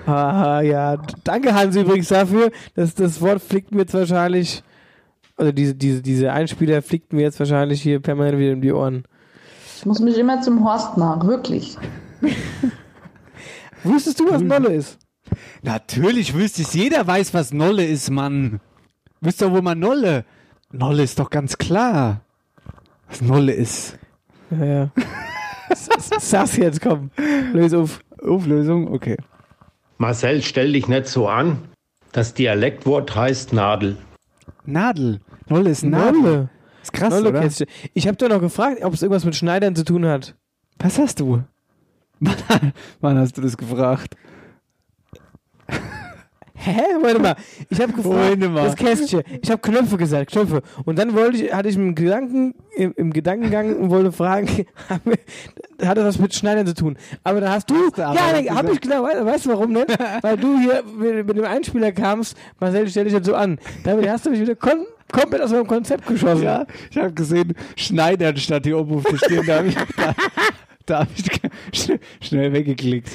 B: Haha, ja. Danke, Hans, übrigens dafür. Das, das Wort fliegt mir jetzt wahrscheinlich, also diese, diese, diese Einspieler fliegt mir jetzt wahrscheinlich hier permanent wieder um die Ohren.
T: Ich muss mich immer zum Horst nach, wirklich.
B: Wusstest du, was Nolle ist?
A: Natürlich wüsste ich, jeder weiß, was Nolle ist, Mann. Wisst doch wohl mal Nolle. Nolle ist doch ganz klar, was Nolle ist.
B: Ja, ja. Sag's jetzt, komm. Löse auf.
A: Auflösung, okay.
S: Marcel, stell dich nicht so an. Das Dialektwort heißt Nadel.
A: Nadel. Nolle ist Nadel.
B: Nolle.
A: Ist krass, oder?
B: Nolle-Kästchen. Ich habe doch noch gefragt, ob es irgendwas mit Schneidern zu tun hat.
A: Was hast du? Wann, hast du das gefragt?
B: Hä? Warte mal. Ich habe gefragt, das Kästchen. Ich habe Knöpfe gesagt, Knöpfe. Und dann wollte ich, hatte ich einen Gedanken, im, im Gedankengang und wollte fragen, hat das was mit Schneidern zu tun? Aber da hast du,
A: aber
B: ja,
A: was
B: nee, hab
A: gesagt.
B: ich genau, weißt, weißt du warum ne? Weil du hier mit, mit dem Einspieler kamst, Marcel, stell dich jetzt so an. Damit hast du mich wieder kon komplett aus meinem Konzept geschossen.
A: Ja, ich habe gesehen, Schneidern statt oben auf der Stirn. Da habe ich, da, da hab ich sch- schnell weggeklickt.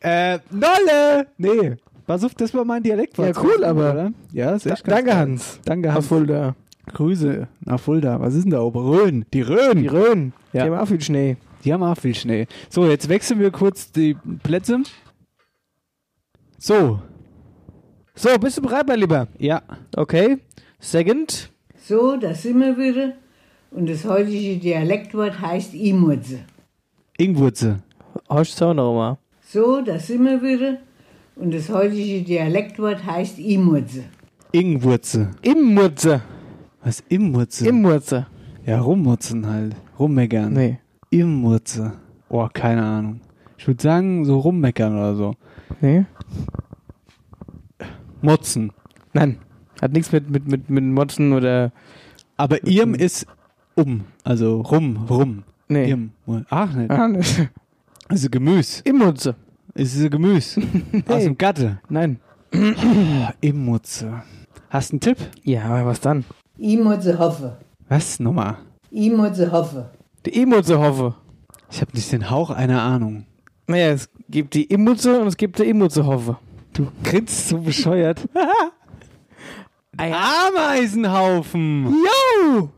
A: Äh, Nolle! Nee, pass auf, das war mein Dialekt.
B: Ja, cool, aber-
A: Oder? Ja, ist echt
B: Da- danke,
A: geil.
B: Hans.
A: Danke, Hans.
B: Fulda.
A: Grüße nach Fulda. Was ist denn da oben? Rhön. Die Rhön.
B: Die Rhön.
A: Ja.
B: Die haben auch viel Schnee.
A: Die haben auch viel Schnee. So, jetzt wechseln wir kurz die Plätze. So.
B: So, bist du bereit, mein Lieber?
A: Ja.
B: Okay. Second.
U: So, da sind wir wieder. Und das heutige Dialektwort heißt Imurze.
A: Ingwurze.
B: Horst auch noch mal.
U: So, da sind wir wieder. Und das heutige Dialektwort heißt Imurze.
A: Ingwurze.
B: Immurze.
A: Was? Immurze?
B: Immurze.
A: ja, rummurzen halt. Rummeckern.
B: Nee.
A: Immurze. Oh, keine Ahnung. Ich würde sagen, so rummeckern oder so.
B: Nee.
A: Motzen.
B: Nein. Hat nichts mit, mit, mit, mit Motzen oder.
A: Aber Irm ist um, also rum, rum.
B: Nee.
A: Im, ach, nicht.
B: Ah, nicht.
A: Also Gemüse.
B: Immutze.
A: Ist es Gemüse? Aus dem Gatte?
B: Nein.
A: Immutze. Hast du einen Tipp?
B: Ja, aber was dann?
U: Ich muss hoffen.
A: Was nochmal?
U: Ich muss hoffen.
B: Die Immutze hoffe.
A: Ich habe nicht den Hauch einer Ahnung.
B: Naja, es gibt die Immutze und es gibt die Immutze hoffe.
A: Du grinst so bescheuert. Ameisenhaufen.
B: Jo!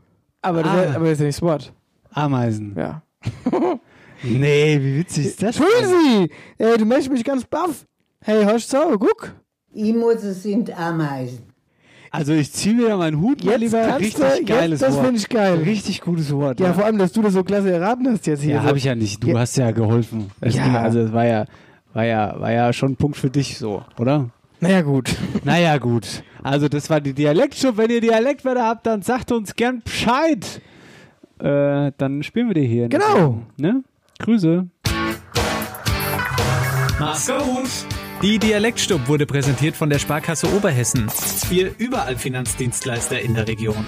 B: Aber das,
A: Ah.
B: ist, aber das ist ja nicht das Wort.
A: Ameisen.
B: Ja.
A: Nee, wie witzig ist das?
B: Sie! Ey, du machst mich ganz baff. Hey, hörst du so? Guck.
U: Ich muss sind Ameisen.
A: Also ich ziehe mir da meinen Hut
B: Jetzt
A: lieber.
B: kannst
A: Richtig
B: du- jetzt-
A: geiles
B: das
A: Wort.
B: find ich geil.
A: Richtig gutes Wort.
B: Ja, vor allem, dass du das so klasse erraten hast jetzt hier.
A: Ja,
B: so.
A: habe ich ja nicht. Du hast ja geholfen. Das
B: Ja.
A: ging, also es war ja, war ja, war ja schon ein Punkt für dich so, oder?
B: Naja, gut.
A: Naja, gut. Also das war die Dialektshow. Wenn ihr Dialektwörter habt, dann sagt uns gern Bescheid. Äh, dann spielen wir die hier.
B: Genau.
A: Ne? Grüße.
V: Mach's gut! Die Dialektstub wurde präsentiert von der Sparkasse Oberhessen. Ihr überall Finanzdienstleister in der Region.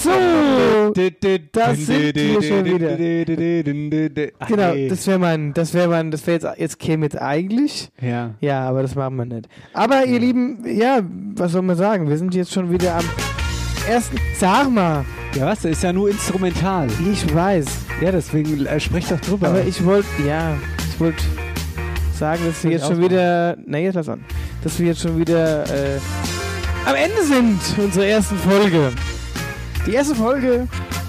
B: So, das sind wir schon wieder. Genau, das wäre mein, das wäre mein, das wäre jetzt, jetzt käme jetzt eigentlich.
A: Ja.
B: Ja, aber das machen wir nicht. Aber ihr Lieben, ja, was soll man sagen? Wir sind jetzt schon wieder am ersten. Sag mal.
A: Ja, was? Das ist ja nur instrumental.
B: Ich weiß.
A: Ja, deswegen äh, sprech doch drüber.
B: Aber ich wollte, ja, ich wollte sagen, dass wir jetzt schon wieder, nee, jetzt lass an, dass wir jetzt schon wieder äh, am Ende sind unserer ersten Folge. Die erste Folge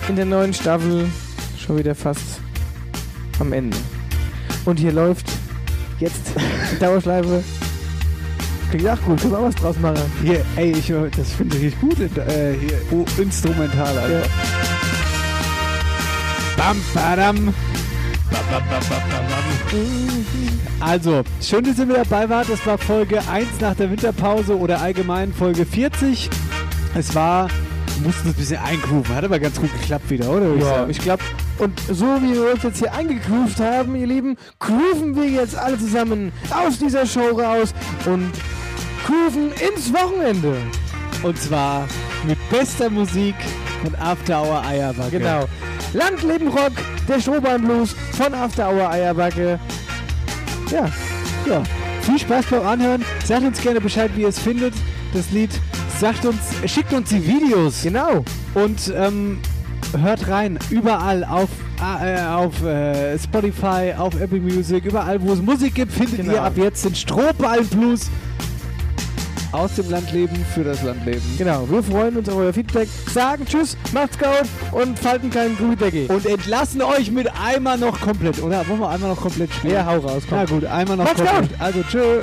B: in der neuen Staffel schon wieder fast am Ende. Und hier läuft jetzt die Dauerschleife. Klingt auch gut, können wir auch was draus machen.
A: Hier, ey, ich, das finde ich richtig gut. Äh, hier, oh, instrumental, Alter.
B: Ja.
A: Bam, badam. Bam, bam, bam, bam, bam, bam. Also, schön, dass ihr mit dabei wart. Das war Folge 1 nach der Winterpause oder allgemein Folge 40. Es war, mussten uns ein bisschen eingrooven. Hat aber ganz gut geklappt wieder, oder?
B: Ja, ich glaube, und so wie wir uns jetzt hier eingegroovt haben, ihr Lieben, grooven wir jetzt alle zusammen aus dieser Show raus und grooven ins Wochenende.
A: Und zwar mit bester Musik von After Hour Eierbacke.
B: Genau. Landleben Rock, der Strohballen Blues von After Hour Eierbacke. Ja.
A: Ja, viel Spaß beim Anhören. Sagt uns gerne Bescheid, wie ihr es findet, das Lied. Sagt uns, schickt uns die Videos.
B: Genau.
A: Und ähm, hört rein, überall auf, äh, auf äh, Spotify, auf Apple Music, überall, wo es Musik gibt, findet
B: Genau.
A: ihr ab jetzt den Strohballen Blues aus dem Landleben für das Landleben.
B: Genau, wir freuen uns auf euer Feedback. Sagen Tschüss, macht's gut und falten keinen Grühdeckel.
A: Und entlassen euch mit einmal noch komplett, oder? Wollen wir einmal noch komplett spielen?
B: Ja, hau raus, komm.
A: Na gut, einmal noch
B: Macht's
A: komplett.
B: gut.
A: Also, tschö.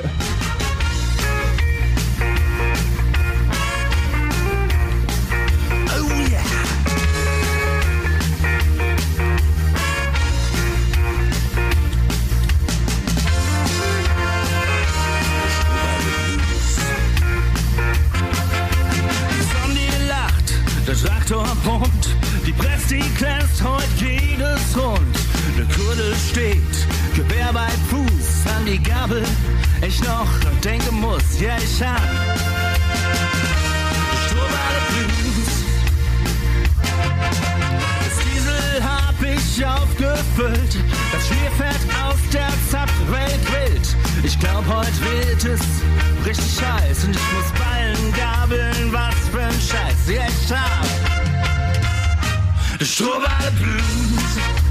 E: Der pumpt, die Presse glänzt heute jedes Rund. Der Kurdel steht, Gewehr bei Fuß, an die Gabel, ich noch denken muss, ja ich hab Strohballe Blues. Das Diesel hab ich aufgefüllt. Das Schmierfett heute wird es richtig heiß. Und ich muss ballen, gabeln, was für ein Scheiß. Ja, ich hab Strohballe Blues.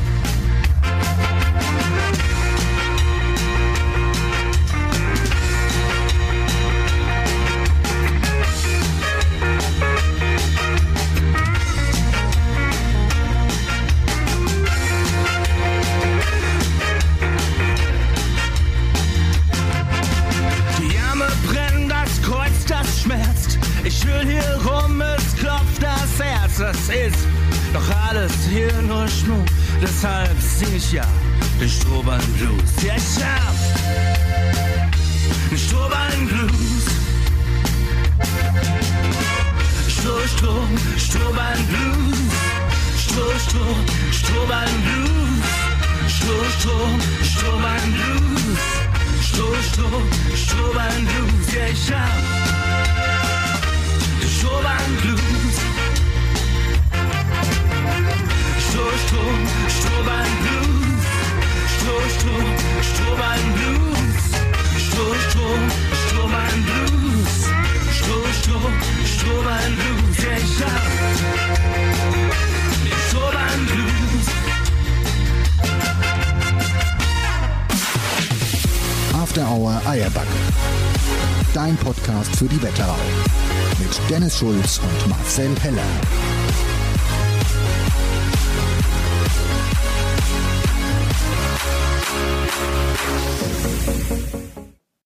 E: Alles hier nur Schmuck. Deshalb sing ich ja den Strohballen Blues. Ja, ich hab den Strohballen Blues. Stroh, Stroh, Strohballen Blues. Stroh, Stroh, Strohballen Blues. Stroh, Stroh, Strohballen Blues. Stroh, Stroh, Strohballen Blues. Ja, ich hab den Strohballen Blues.
D: Strohstrom,
E: Strohbein
W: Blues. Strohstrom, Strohbein
E: Blues.
W: Strohstrom,
E: Strohbein
W: Blues.
E: Strohstrom, Strohbein Blues. Ja, ich hab den Blues.
D: After Hour Eierbacke. Dein Podcast für die Wetterau. Mit Dennis Schulz und Marcel Heller.